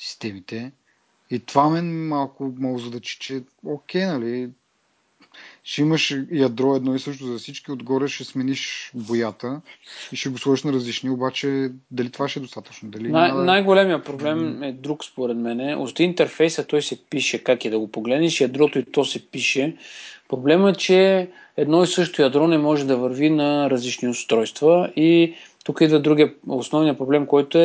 системите. И това мен малко ме озадачи, че окей, нали, ще имаш ядро едно и също за всички, отгоре ще смениш боята и ще го сложиш на различни, обаче дали това ще е достатъчно? Дали Най- да... Най-големия проблем е друг според мен. От интерфейса той се пише как е да го погледнеш, ядрото и то се пише. Проблемът е, че едно и също ядро не може да върви на различни устройства и тук идва другия основния проблем, който е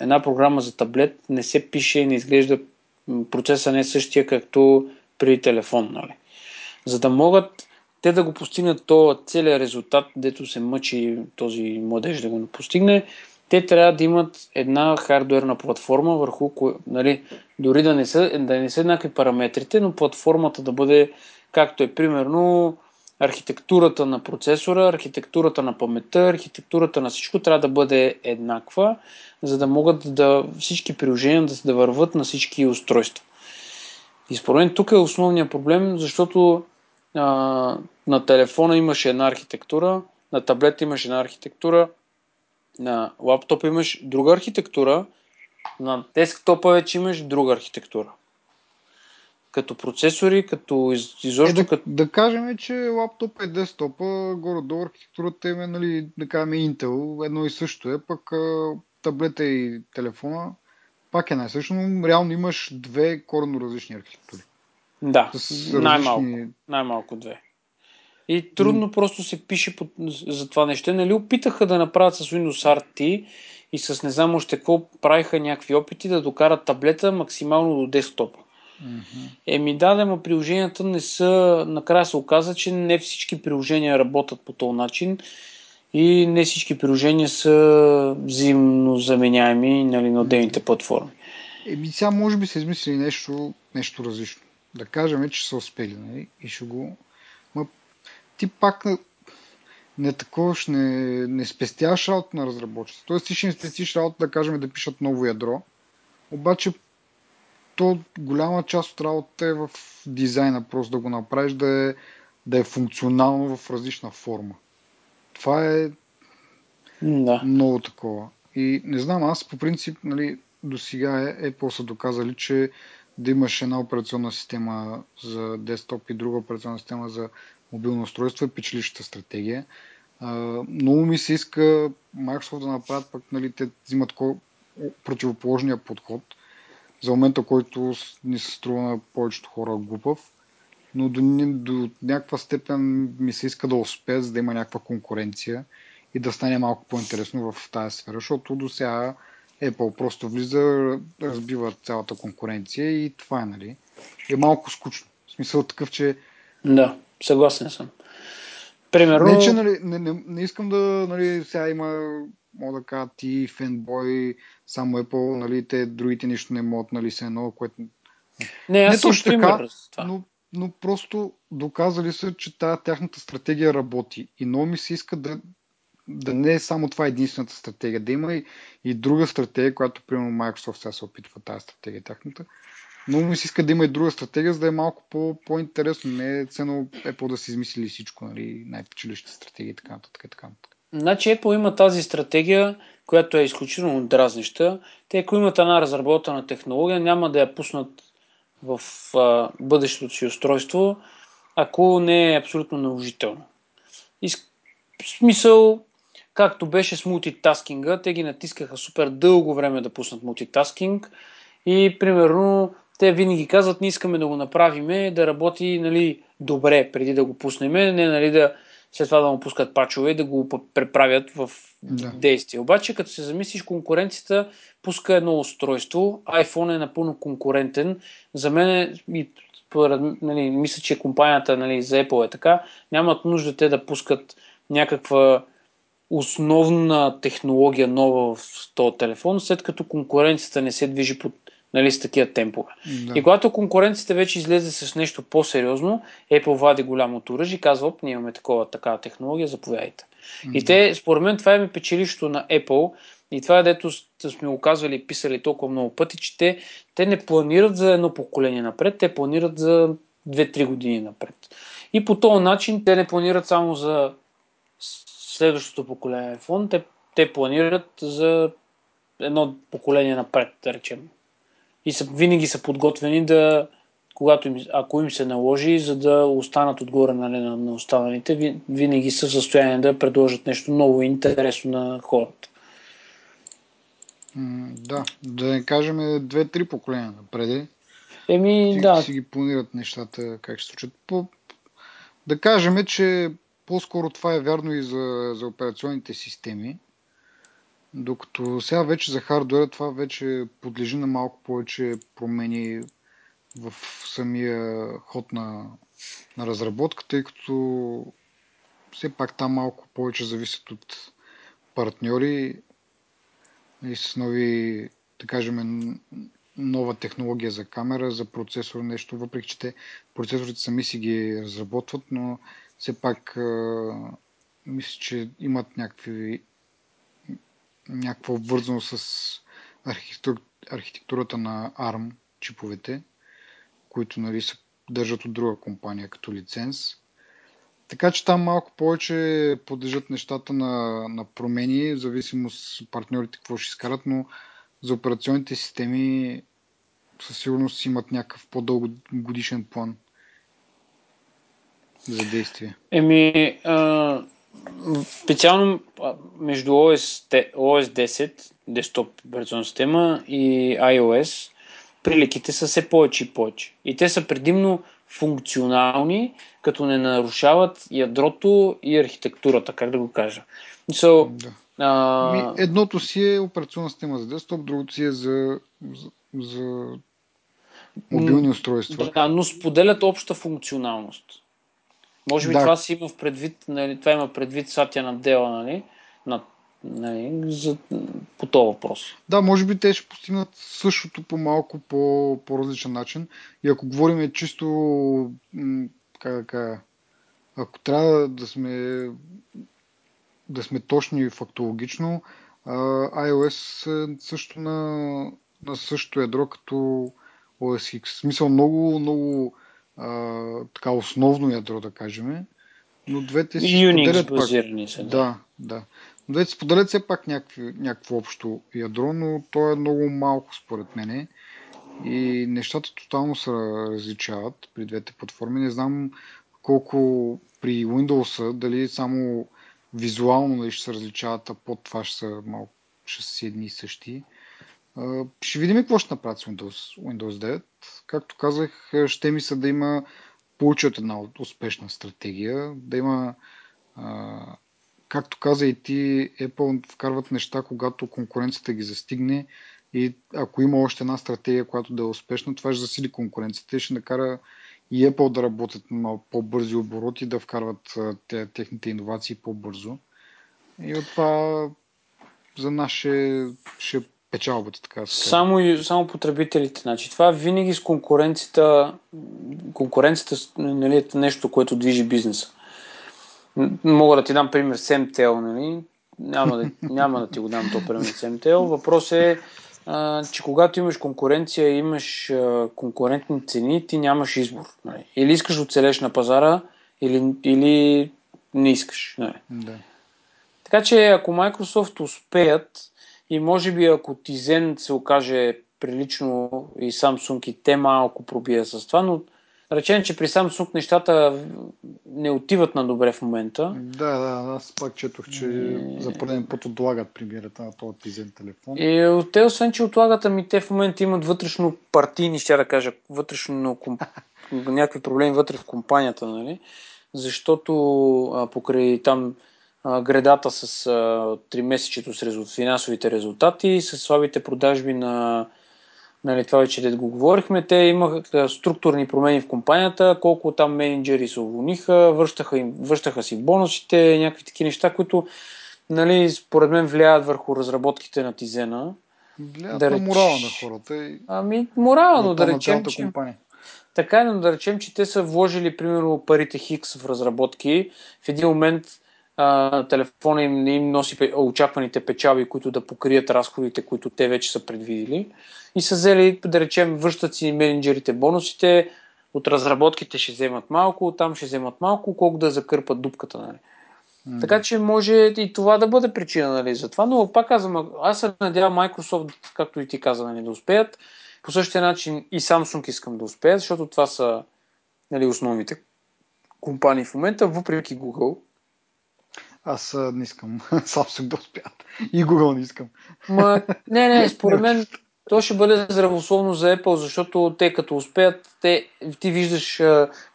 една програма за таблет не се пише, не изглежда процеса не е същия, както при телефон. Нали? За да могат те да го постигнат то целият резултат, дето се мъчи този младеж да го постигне, те трябва да имат една хардуерна платформа, върху нали, дори да не, са, да не са еднакви параметрите, но платформата да бъде както е примерно архитектурата на процесора, архитектурата на паметта, архитектурата на всичко трябва да бъде еднаква, за да могат да всички приложения да, да върват на всички устройства. И според мен тук е основният проблем, защото а, на телефона имаше една архитектура, на таблета имаш една архитектура, на лаптопа имаш друга архитектура, на десктопа вече имаш друга архитектура. Като процесори, като из, изобщо... Е, да, като... да кажем, че лаптоп е десктопа, горе-долу архитектурата е, нали, да кажем Intel, едно и също е, пък таблета и телефона пак е най-също, но реално имаш две коренно различни архитектури. Да, различни... най-малко, най-малко две. И трудно mm. просто се пише по, за това нещо. Нали опитаха да направят с Windows RT и с не знам още какво правиха някакви опити да докарат таблета максимално до десктопа. Mm-hmm. Еми да, но приложенията не са... Накрая се оказа, че не всички приложения работят по този начин и не всички приложения са взаимно заменяеми нали, на отделните платформи. Еми сега може би са измислили нещо, нещо различно. Да кажем, че са успели нали? и ще го... Ма, ти пак не таковаш, не, не спестяваш работа на разработчиците. Тоест ти ще не спестиш работа, да кажем, да пишат ново ядро, обаче то голяма част от работата е в дизайна, просто да го направиш да е, да е функционално в различна форма. Това е да. много такова. И не знам, аз по принцип, нали, до сега Apple са доказали, че да имаш една операционна система за десктоп и друга операционна система за мобилно устройство е печелищата стратегия. Uh, много ми се иска Microsoft да направят, пък нали, те взимат противоположния подход за момента, който ни се струва на повечето хора глупав но до, до някаква степен ми се иска да успеят, за да има някаква конкуренция и да стане малко по-интересно в тази сфера, защото до сега Apple просто влиза, разбива цялата конкуренция и това е, нали? е малко скучно. В смисъл такъв, че... Да, съгласен съм. Примерно... Не, че нали, не, не, не искам да, нали, сега има, мога да кажа, ти, фенбой, само Apple, нали, те другите нищо не могат, нали, се едно, което... Не, аз не точно така, това. но но просто доказали са, че тази тяхната стратегия работи. И много ми се иска да, да не е само това единствената стратегия, да има и, и друга стратегия, която, примерно, Microsoft сега се опитва тази стратегия тяхната. Много ми се иска да има и друга стратегия, за да е малко по, по-интересно. Не е ценно Apple да си измислили всичко, нали, най-печелищите стратегии и така нататък. Така, нататък. Значи Apple има тази стратегия, която е изключително дразнища. Те, ако имат една разработена технология, няма да я пуснат в а, бъдещото си устройство, ако не е абсолютно наложително. И в смисъл, както беше с мултитаскинга, те ги натискаха супер дълго време да пуснат мултитаскинг и примерно те винаги казват, не искаме да го направим, да работи нали, добре преди да го пуснем, не нали, да след това да му пускат пачове и да го преправят в да. действие. Обаче, като се замислиш, конкуренцията пуска едно устройство, iPhone е напълно конкурентен. За мен е, и, нали, мисля, че компанията нали, за Apple е така, нямат нужда те да пускат някаква основна технология нова в този телефон, след като конкуренцията не се движи под нали, с такива темпове. Да. И когато конкуренцията вече излезе с нещо по-сериозно, Apple вади голямото оръжие и казва, оп, ние имаме такова, такава технология, заповядайте. Да. И те, според мен, това е ми печелището на Apple и това е дето сме го казвали и писали толкова много пъти, че те, те не планират за едно поколение напред, те планират за 2-3 години напред. И по този начин те не планират само за следващото поколение iPhone, те, те планират за едно поколение напред, да речем и са, винаги са подготвени да, когато им, ако им се наложи, за да останат отгоре нали, на, на останалите, винаги са в състояние да предложат нещо ново и интересно на хората. да, да не кажем две-три поколения напреди. Еми, си, да. Си ги планират нещата как ще случат. По, да кажем, че по-скоро това е вярно и за, за операционните системи. Докато сега вече за хардуера това вече подлежи на малко повече промени в самия ход на, на разработка, тъй като все пак там малко повече зависят от партньори и с нови, да кажем, нова технология за камера, за процесор, нещо, въпреки че те процесорите сами си ги разработват, но все пак мисля, че имат някакви някаква обвързано с архитектур, архитектурата на ARM чиповете, които нали, се държат от друга компания като лиценз. Така че там малко повече подлежат нещата на, на промени, в зависимост партньорите какво ще изкарат, но за операционните системи със сигурност имат някакъв по-дългогодишен план за действие. Еми, а, специално между OS, OS 10, десктоп операционна система и iOS, приликите са все повече и повече. И те са предимно функционални, като не нарушават ядрото и архитектурата, как да го кажа. So, да. а... Ми, едното си е операционна система за десктоп, другото си е за, за, за мобилни устройства. Да, но споделят обща функционалност. Може би да. това си има в предвид, нали, това има предвид Сатя на дела, нали, на, нали, за, по този въпрос. Да, може би те ще постигнат същото по малко по, по различен начин. И ако говорим чисто, как да кажа, ако трябва да сме, да сме точни фактологично, iOS е също на, на същото ядро като OS X. В смисъл много, много а, така основно ядро, да кажем. Но двете си Unix споделят пак. Са, да. да, да. Но двете споделят все пак някакво, някакво общо ядро, но то е много малко според мене. И нещата тотално се различават при двете платформи. Не знам колко при Windows, дали само визуално дали ще се различават, а под това ще са малко ще са едни и същи. Ще видим какво ще направят с Windows, Windows 9. Както казах, ще ми се да има получат една успешна стратегия, да има както каза и ти, Apple вкарват неща, когато конкуренцията ги застигне и ако има още една стратегия, която да е успешна, това ще засили конкуренцията и ще накара и Apple да работят на по-бързи обороти, да вкарват те, техните иновации по-бързо. И от това за нас ще, ще печалбата, така Само, и, само потребителите. Значи, това винаги с конкуренцията, конкуренцията нали, е нещо, което движи бизнеса. Мога да ти дам пример с MTL, нали? Няма да, няма да ти го дам то пример с MTL. Въпрос е, а, че когато имаш конкуренция и имаш а, конкурентни цени, ти нямаш избор. Нали? Или искаш да оцелеш на пазара, или, или не искаш. Нали? Да. Така че ако Microsoft успеят и може би ако Тизен се окаже прилично и Samsung и те малко пробия с това, но речем, че при Samsung нещата не отиват на добре в момента. Да, да, аз пак четох, че и... за пореден път отлагат премиерата на този Тизен телефон. И те, освен, че отлагат, ами те в момента имат вътрешно партийни, ще да кажа, вътрешно комп... някакви проблеми вътре в компанията, нали? Защото а, покрай там гредата с три месечето с финансовите резултати, с слабите продажби на нали, това вече да го говорихме, те имаха структурни промени в компанията, колко там менеджери се уволниха, връщаха, им, връщаха си бонусите, някакви такива неща, които нали, според мен влияят върху разработките на Тизена. Влияят да на реч... морала на хората. И... Ами, морала, но да речем, че... Компания. Така е, но да речем, че те са вложили, примерно, парите Хикс в разработки. В един момент а, телефона им не им носи очакваните печалби, които да покрият разходите, които те вече са предвидили. И са взели, да речем, връщат си менеджерите бонусите, от разработките ще вземат малко, там ще вземат малко, колко да закърпат дупката. Нали. Mm-hmm. Така че може и това да бъде причина нали, за това, но пак казвам, аз се надявам Microsoft, както и ти каза, нали, да успеят. По същия начин и Samsung искам да успеят, защото това са нали, основните компании в момента, въпреки Google, аз не искам Samsung да успят. И Google не искам. Ма, не, не, според мен то ще бъде здравословно за Apple, защото те като успеят, те, ти виждаш,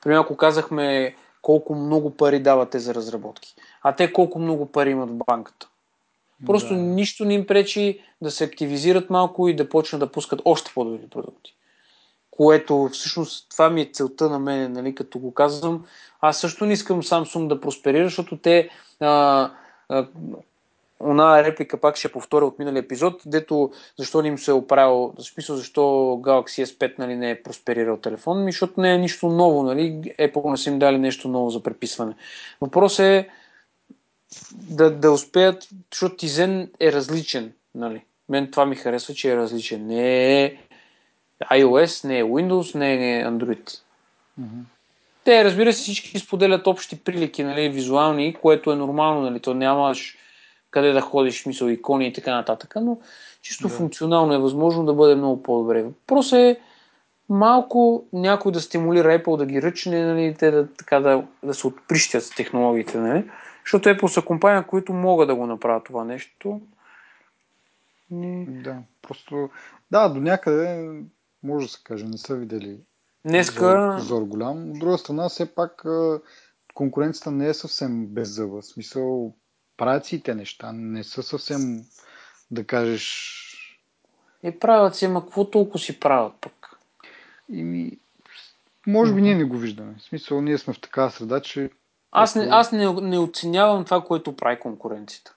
примерно ако казахме колко много пари дават те за разработки, а те колко много пари имат в банката. Просто да. нищо не им пречи да се активизират малко и да почнат да пускат още по-добри продукти. Което всъщност това ми е целта на мен, нали, като го казвам. Аз също не искам Samsung да просперира, защото те а, Она реплика пак ще повторя от миналия епизод, дето защо не им се е оправил, в смисъл защо Galaxy S5 нали, не е просперирал телефон, ми, защото не е нищо ново, нали, Apple не са им дали нещо ново за преписване. Въпрос е да, да успеят, защото Tizen е различен, нали. Мен това ми харесва, че е различен. Не е iOS, не е Windows, не е Android. Mm-hmm. Те, разбира се, всички споделят общи прилики, нали, визуални, което е нормално, нали, то нямаш къде да ходиш, мисъл, икони и така нататък, но чисто да. функционално е възможно да бъде много по-добре. Въпрос е малко някой да стимулира Apple да ги ръчне, нали, те да, така, да, да се отприщят с технологиите, нали? защото Apple са компания, които могат да го направят това нещо. Да, просто да, до някъде може да се каже, не са видели Днеска... зор, зор голям. От друга страна, все пак конкуренцията не е съвсем без зъба. В смисъл, правят си те неща, не са съвсем, да кажеш... И правят си, ама какво толкова си правят пък? ми, може би ние не го виждаме. В смисъл, ние сме в такава среда, че... Аз не, аз не, не оценявам това, което прави конкуренцията.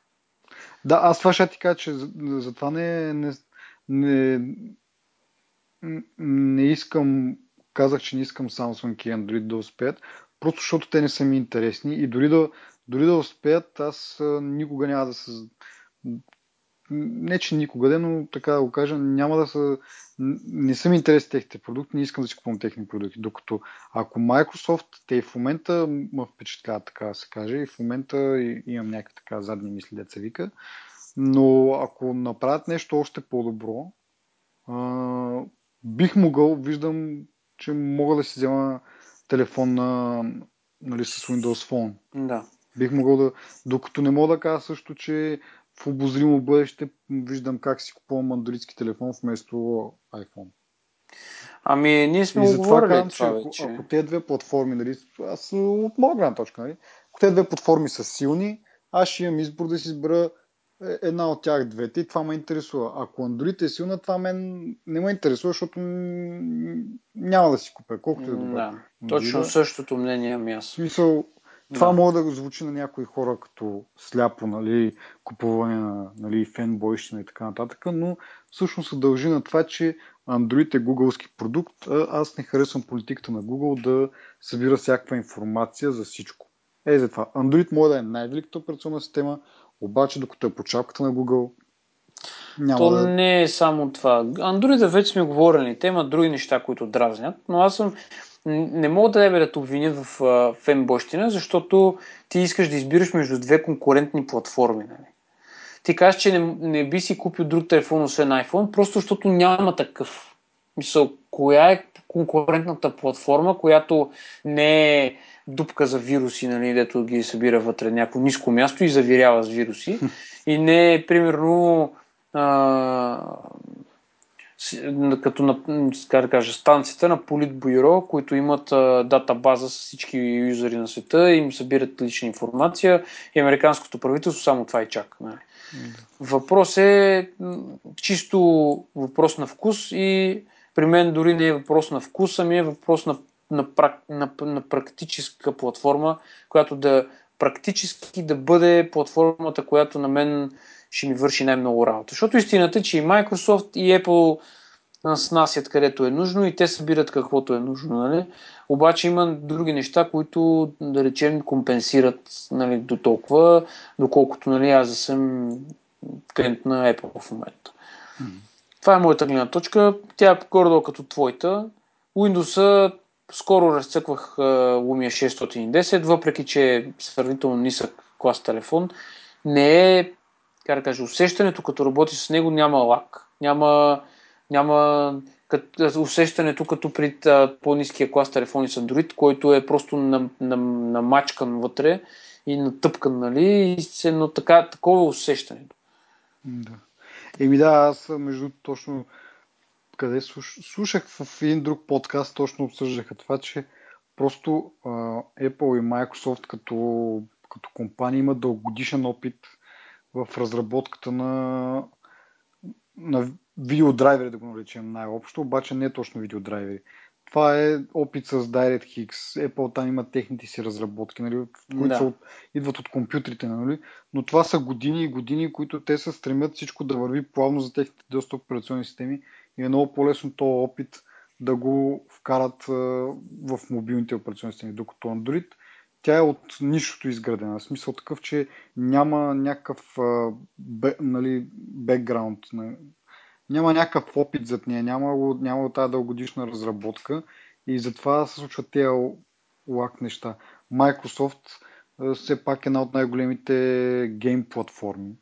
Да, аз това ще ти кажа, че за, за това не, не, не, не искам, казах, че не искам Samsung и Android да успеят, просто защото те не са ми интересни и дори да, дори да успеят, аз никога няма да се не че никога, но така да го кажа, няма да са, не са ми интересни техните продукти, не искам да си купувам техни продукти. Докато ако Microsoft, те и в момента ме впечатляват, така да се каже, и в момента имам някакви така задни мисли, деца вика, но ако направят нещо още по-добро, бих могъл, виждам, че мога да си взема телефон на, нали, с Windows Phone. Да. Бих могъл да, докато не мога да кажа също, че в обозримо бъдеще виждам как си купувам андроидски телефон вместо iPhone. Ами, ние сме и говорили казвам, това че вече. Ако, ако тези две платформи, нали, аз от моя гледна точка, нали, ако тези две платформи са силни, аз ще имам избор да си избера една от тях двете и това ме интересува. Ако Android е силна, това мен не ме интересува, защото няма да си купя, колкото е добре. Да, точно същото мнение ами аз. Смисъл, това да. може да го звучи на някои хора като сляпо, нали, купуване на нали, фенбойщина и така нататък, но всъщност се дължи на това, че Android е гугълски продукт. А аз не харесвам политиката на Google да събира всякаква информация за всичко. Е, за това. Android може да е най-великата операционна система, обаче докато е по чапката на Google, няма То да... не е само това. Android вече сме говорили. Те имат други неща, които дразнят, но аз съм не мога да да те обвиня в а, фенбощина, защото ти искаш да избираш между две конкурентни платформи. Нали? Ти кажеш, че не, не би си купил друг телефон, освен iPhone, просто защото няма такъв. Мисъл, коя е конкурентната платформа, която не е дупка за вируси, нали, дето ги събира вътре някакво ниско място и завирява с вируси. И не е, примерно, а, като на, как да кажа, станцията на Политбюро, които имат а, датабаза с всички юзери на света, им събират лична информация и американското правителство само това и чака. Нали. Въпрос е чисто въпрос на вкус и при мен дори не е въпрос на вкус, ами е въпрос на, на, на, на практическа платформа, която да практически да бъде платформата, която на мен ще ми върши най-много работа. Защото истината е, че и Microsoft и Apple снасят където е нужно и те събират каквото е нужно. Нали? Обаче има други неща, които, да речем, компенсират нали, до толкова, доколкото нали, аз да съм клиент на Apple в момента. Mm-hmm. Това е моята гледна точка. Тя е горе като твоята. Windows скоро разцъквах Lumia 610, въпреки че е сравнително нисък клас телефон. Не е как да кажа, усещането, като работи с него, няма лак, няма, няма като, усещането като при по-низкия клас телефони с Android, който е просто намачкан на, на вътре и натъпкан, нали, и се, но така, такова е усещането. Да. Еми да, аз между точно къде слуш... слушах в един друг подкаст, точно обсъждаха това, че просто а, Apple и Microsoft като, като компания имат дългогодишен опит в разработката на, на видеодрайвери, да го наречем най-общо, обаче не точно видеодрайвери. Това е опит с DirectX. Apple там има техните си разработки, нали, които да. са от, идват от компютрите, нали? но това са години и години, които те се стремят всичко да върви плавно за техните доста операционни системи и е много по-лесно този опит да го вкарат в мобилните операционни системи. Докато Android тя е от нищото изградена. В смисъл такъв, че няма някакъв а, нали, бекграунд, няма някакъв опит зад нея, няма, няма тази дългогодишна разработка и затова се случват тези лак неща. Microsoft все пак е една от най-големите гейм платформи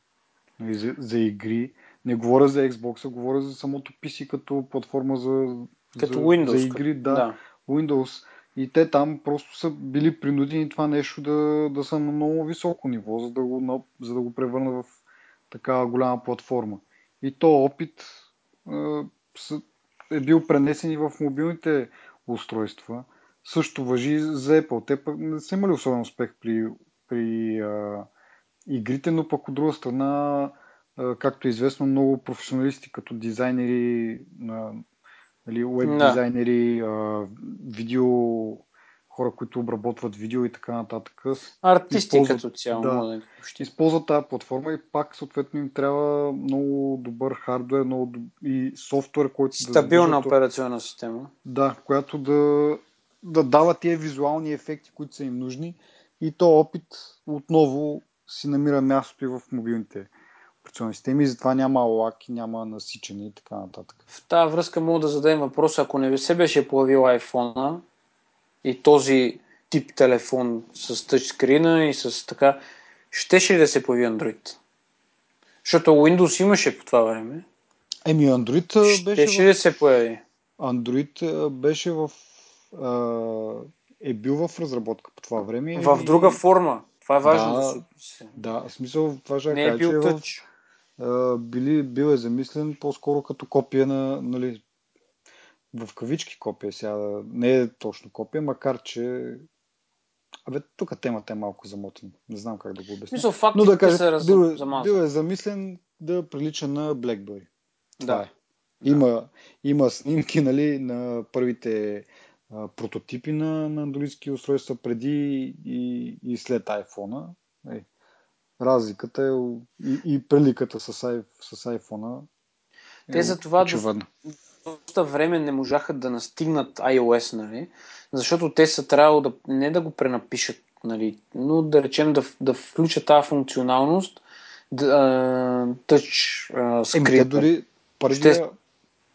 нали, за, за игри. Не говоря за Xbox, говоря за самото PC като платформа за, като за, Windows, за игри. Да, да, Windows. И те там просто са били принудени това нещо да, да са на много високо ниво, за да го, за да го превърна в такава голяма платформа. И то опит е бил пренесен и в мобилните устройства. Също въжи за Apple. Те пък не са имали особен успех при, при а, игрите, но пък от друга страна, както е известно, много професионалисти като дизайнери, нали, веб дизайнери, видео хора, които обработват видео и така нататък. Артисти като цяло. Да, да използват тази платформа и пак съответно им трябва много добър хардвер много доб... и софтуер, който Стабилна да операционна система. Да, която да, да дава тия визуални ефекти, които са им нужни. И то опит отново си намира мястото и в мобилните операционни системи, затова няма лак и няма насичане и така нататък. В тази връзка мога да зададем въпрос, ако не се беше появил iPhone и този тип телефон с тъчскрина и с така, щеше ли да се появи Android? Защото Windows имаше по това време. Еми, Android беше. Щеше ли да се появи? Android беше в. е бил в разработка по това време. В друга форма. Това е важно да, да се. Да, в смисъл, това ще Не е бил тъч. Били, бил е замислен по-скоро като копия на, нали, в кавички копия сега, не е точно копия, макар че Абе, тук темата е малко замотена. Не знам как да го обясня. Мисъл, Но да кажа, се бил, е, бил е замислен да прилича на BlackBerry. Това да. е. Има, да. има снимки нали, на първите а, прототипи на, на андроидски устройства преди и, и след iPhone. Е, разликата е и, и приликата с, с iPhone. Е Те за това очевидно доста време не можаха да настигнат iOS, нали? Защото те са трябвало да не да го пренапишат, нали, но да речем да, да включат тази функционалност да, touch uh, дори първия, Ще...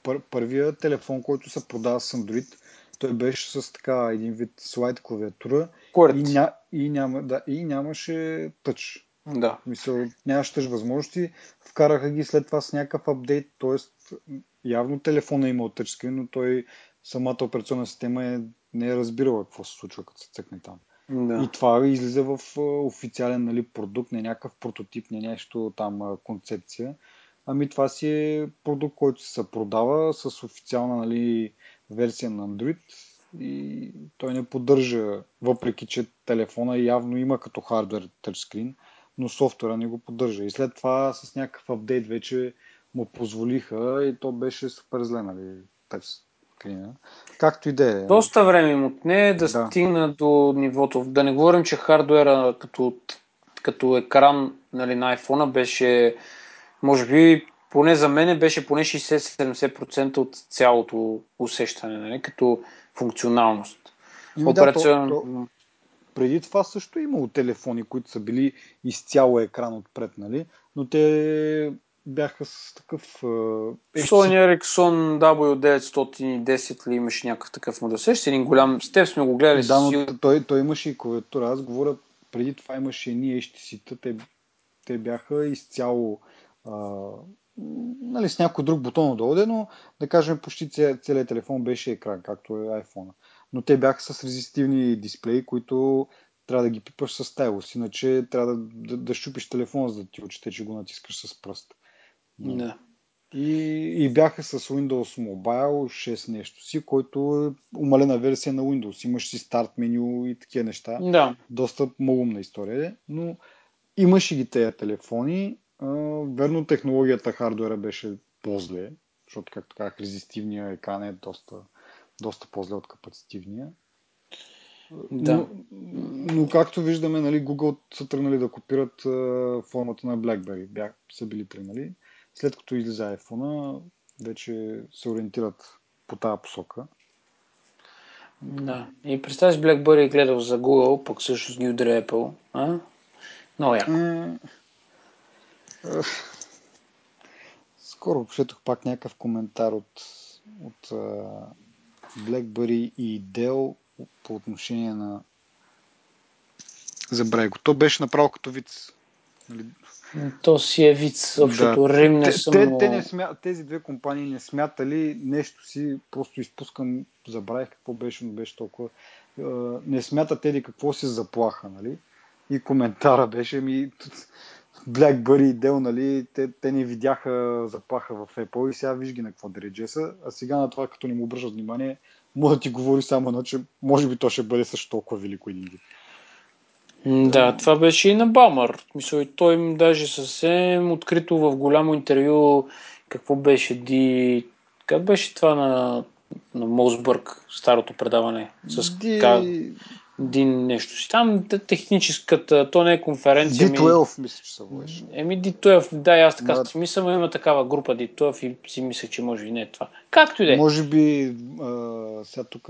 пър, първия телефон, който се продава с Android, той беше с така един вид слайд клавиатура и, ня, и, няма, да, и нямаше тъч. Да. Мисъл, нямаше тъж възможности. Вкараха ги след това с някакъв апдейт, т.е. явно телефона е имал тъчскрин, но той самата операционна система е, не е разбирала какво се случва, като се цъкне там. Да. И това излиза в официален нали, продукт, не някакъв прототип, не нещо там концепция. Ами това си е продукт, който се продава с официална нали, версия на Android и той не поддържа, въпреки че телефона явно има като хардвер тъчскрин, но софтуера не го поддържа. И след това с някакъв апдейт вече му позволиха и то беше супер зле, нали, тъчскрина. Както и да е. Доста време им отне да, да стигна до нивото. Да не говорим, че хардуера като, като екран нали, на iPhone беше, може би, поне за мен беше поне 60-70% от цялото усещане, нали, като функционалност. Ами Операцион... да, то, то, преди това също е имало телефони, които са били изцяло екран отпред, нали? Но те бяха с такъв... Uh, Sony Ericsson W910 ли имаше някакъв такъв модел? Сеща един голям... С теб сме го гледали. Да, но той, той имаше и клавиатура. Аз говоря, преди това имаше едни HTC-та. Те, те бяха изцяло uh, нали, с някой друг бутон отдолу, но да кажем почти целият телефон беше екран, както е iPhone. Но те бяха с резистивни дисплеи, които трябва да ги пипаш с стайлус, иначе трябва да, да, да щупиш телефона, за да ти очете, че го натискаш с пръст. Да. И, и бяха с Windows Mobile 6 нещо си, който е умалена версия на Windows. Имаш си старт меню и такива неща. Да. Доста малумна история е, но имаше ги тези телефони. А, верно, технологията хардуера беше по-зле, защото, както казах, резистивния екран е доста, доста по-зле от капацитивния. Да. Но, но както виждаме, нали, Google са тръгнали да копират а, формата на BlackBerry. Бях, са били тръгнали. След като излиза iPhone, вече се ориентират по тази посока. Да. И представяш BlackBerry е гледал за Google, пък също ги удря Apple. А? Много яко. Е, скоро четох пак някакъв коментар от, от BlackBerry и Dell по отношение на Забравя го. То беше направо като виц. Нали? То си е виц, общото да. Рим не те, съм... Те, те не смя... Тези две компании не смятали нещо си, просто изпускам, забравих какво беше, но беше толкова. Не смятат тези какво си заплаха, нали? И коментара беше ми BlackBerry и Dell, нали, те, те не видяха заплаха в Apple и сега виж ги на какво дредже са, а сега на това, като не му обръщат внимание, може да ти говори само на, че може би то ще бъде също толкова велико един ден. Да, това беше и на Бамър. Мисля, и той им даже съвсем открито в голямо интервю какво беше Ди... Как беше това на, на Мосбърг, старото предаване? С Ди... Как... Дин нещо си. Там техническата, то не е конференция. D12, ми... мисля, че се водеше. Еми D12, да, аз така да. смисъл, има такава група D12 и си мисля, че може и не е това. Както и да е. Може би а, сега тук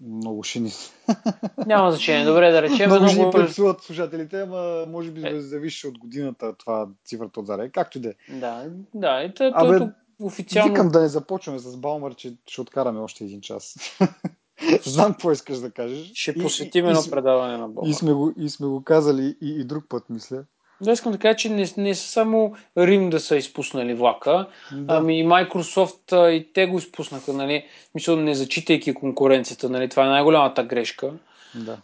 много шини. Няма значение. Добре да речем. Много, много... ще псуват слушателите, ама може би е... зависи от годината това цифрата от заря. Както и да е. Да, да. И тъй, Абе, официално... Викам да не започваме с Балмър, че ще откараме още един час. Знам какво искаш да кажеш. Ще посветим едно предаване на Балмър. И сме го, и сме го казали и, и друг път, мисля. Да, искам да кажа, че не, не са само Рим да са изпуснали влака, да. ами и Microsoft и те го изпуснаха, нали, мисля, не зачитайки конкуренцията, нали, това е най-голямата грешка. Да.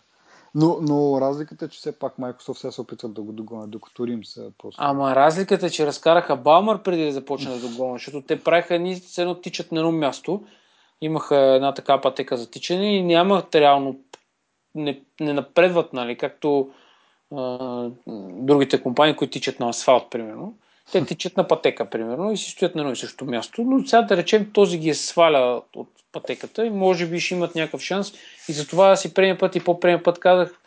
Но, но разликата е, че все пак Microsoft сега се опитват да го догонят, докато Рим са просто. Ама разликата е, че разкараха Балмър преди да започне да догонят, защото те правиха едни, едно тичат на едно място, имаха една така пътека за тичане и нямат реално, не, не напредват, нали, както другите компании, които тичат на асфалт, примерно. Те тичат на пътека, примерно, и си стоят на едно и също място, но сега да речем този ги е сваля от пътеката и може би ще имат някакъв шанс. И затова си предния път и по-предния път казах,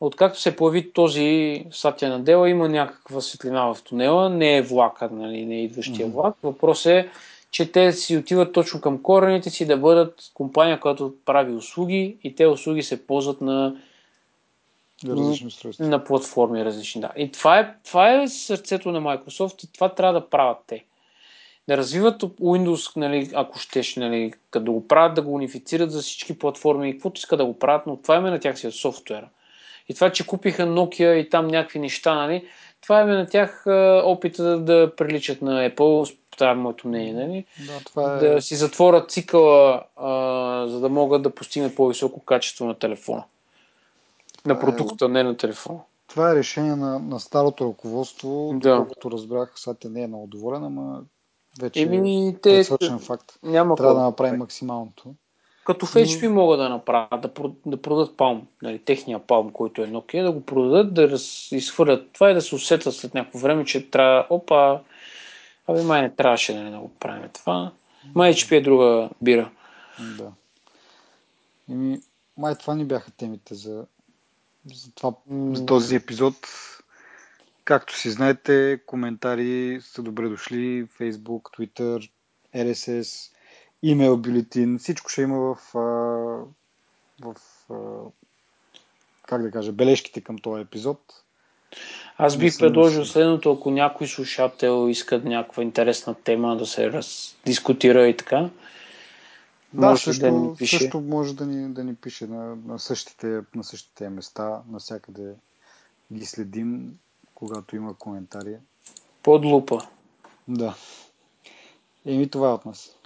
откакто се появи този Сатя на Дела, има някаква светлина в тунела, не е влака, нали, не е идващия mm-hmm. влак. Въпрос е, че те си отиват точно към корените си да бъдат компания, която прави услуги и те услуги се ползват на различни устройства. На платформи различни, да. И това е, това е сърцето на Microsoft и това трябва да правят те. Да развиват Windows, нали, ако щеш, нали, като да го правят, да го унифицират за всички платформи, каквото искат да го правят, но това е на тях си е софтуера. И това, че купиха Nokia и там някакви неща, нали, това е на тях опита да приличат на Apple, това е моето мнение, нали? Да, това е... да си затворят цикъла, а, за да могат да постигнат по-високо качество на телефона. На продукта, не на телефона. Това е решение на, на старото ръководство, да. доколкото разбрах, Сатя не е много доволен, ама вече Еми, те, е свършен факт. Няма Трябва да направи максималното. Като в HP Но... могат да направят, да, да продадат Palm, нали, техния Palm, който е Nokia, да го продадат, да раз, изхвърлят това и да се усетят след някакво време, че трябва, опа, абе май не трябваше нали, да го правим това. Май HP е друга бира. Да. Еми, май това ни бяха темите за за, това, за този епизод. Както си знаете, коментари са добре дошли. Facebook, Twitter, RSS, имейл бюлетин. Всичко ще има в, в как да кажа, бележките към този епизод. Аз бих предложил следното, ако някой слушател иска някаква интересна тема да се раздискутира и така, да, може също, да ни пише. също може да ни, да ни пише на, на, същите, на същите места, навсякъде ги следим, когато има коментари. Под лупа. Да. Еми това е от нас.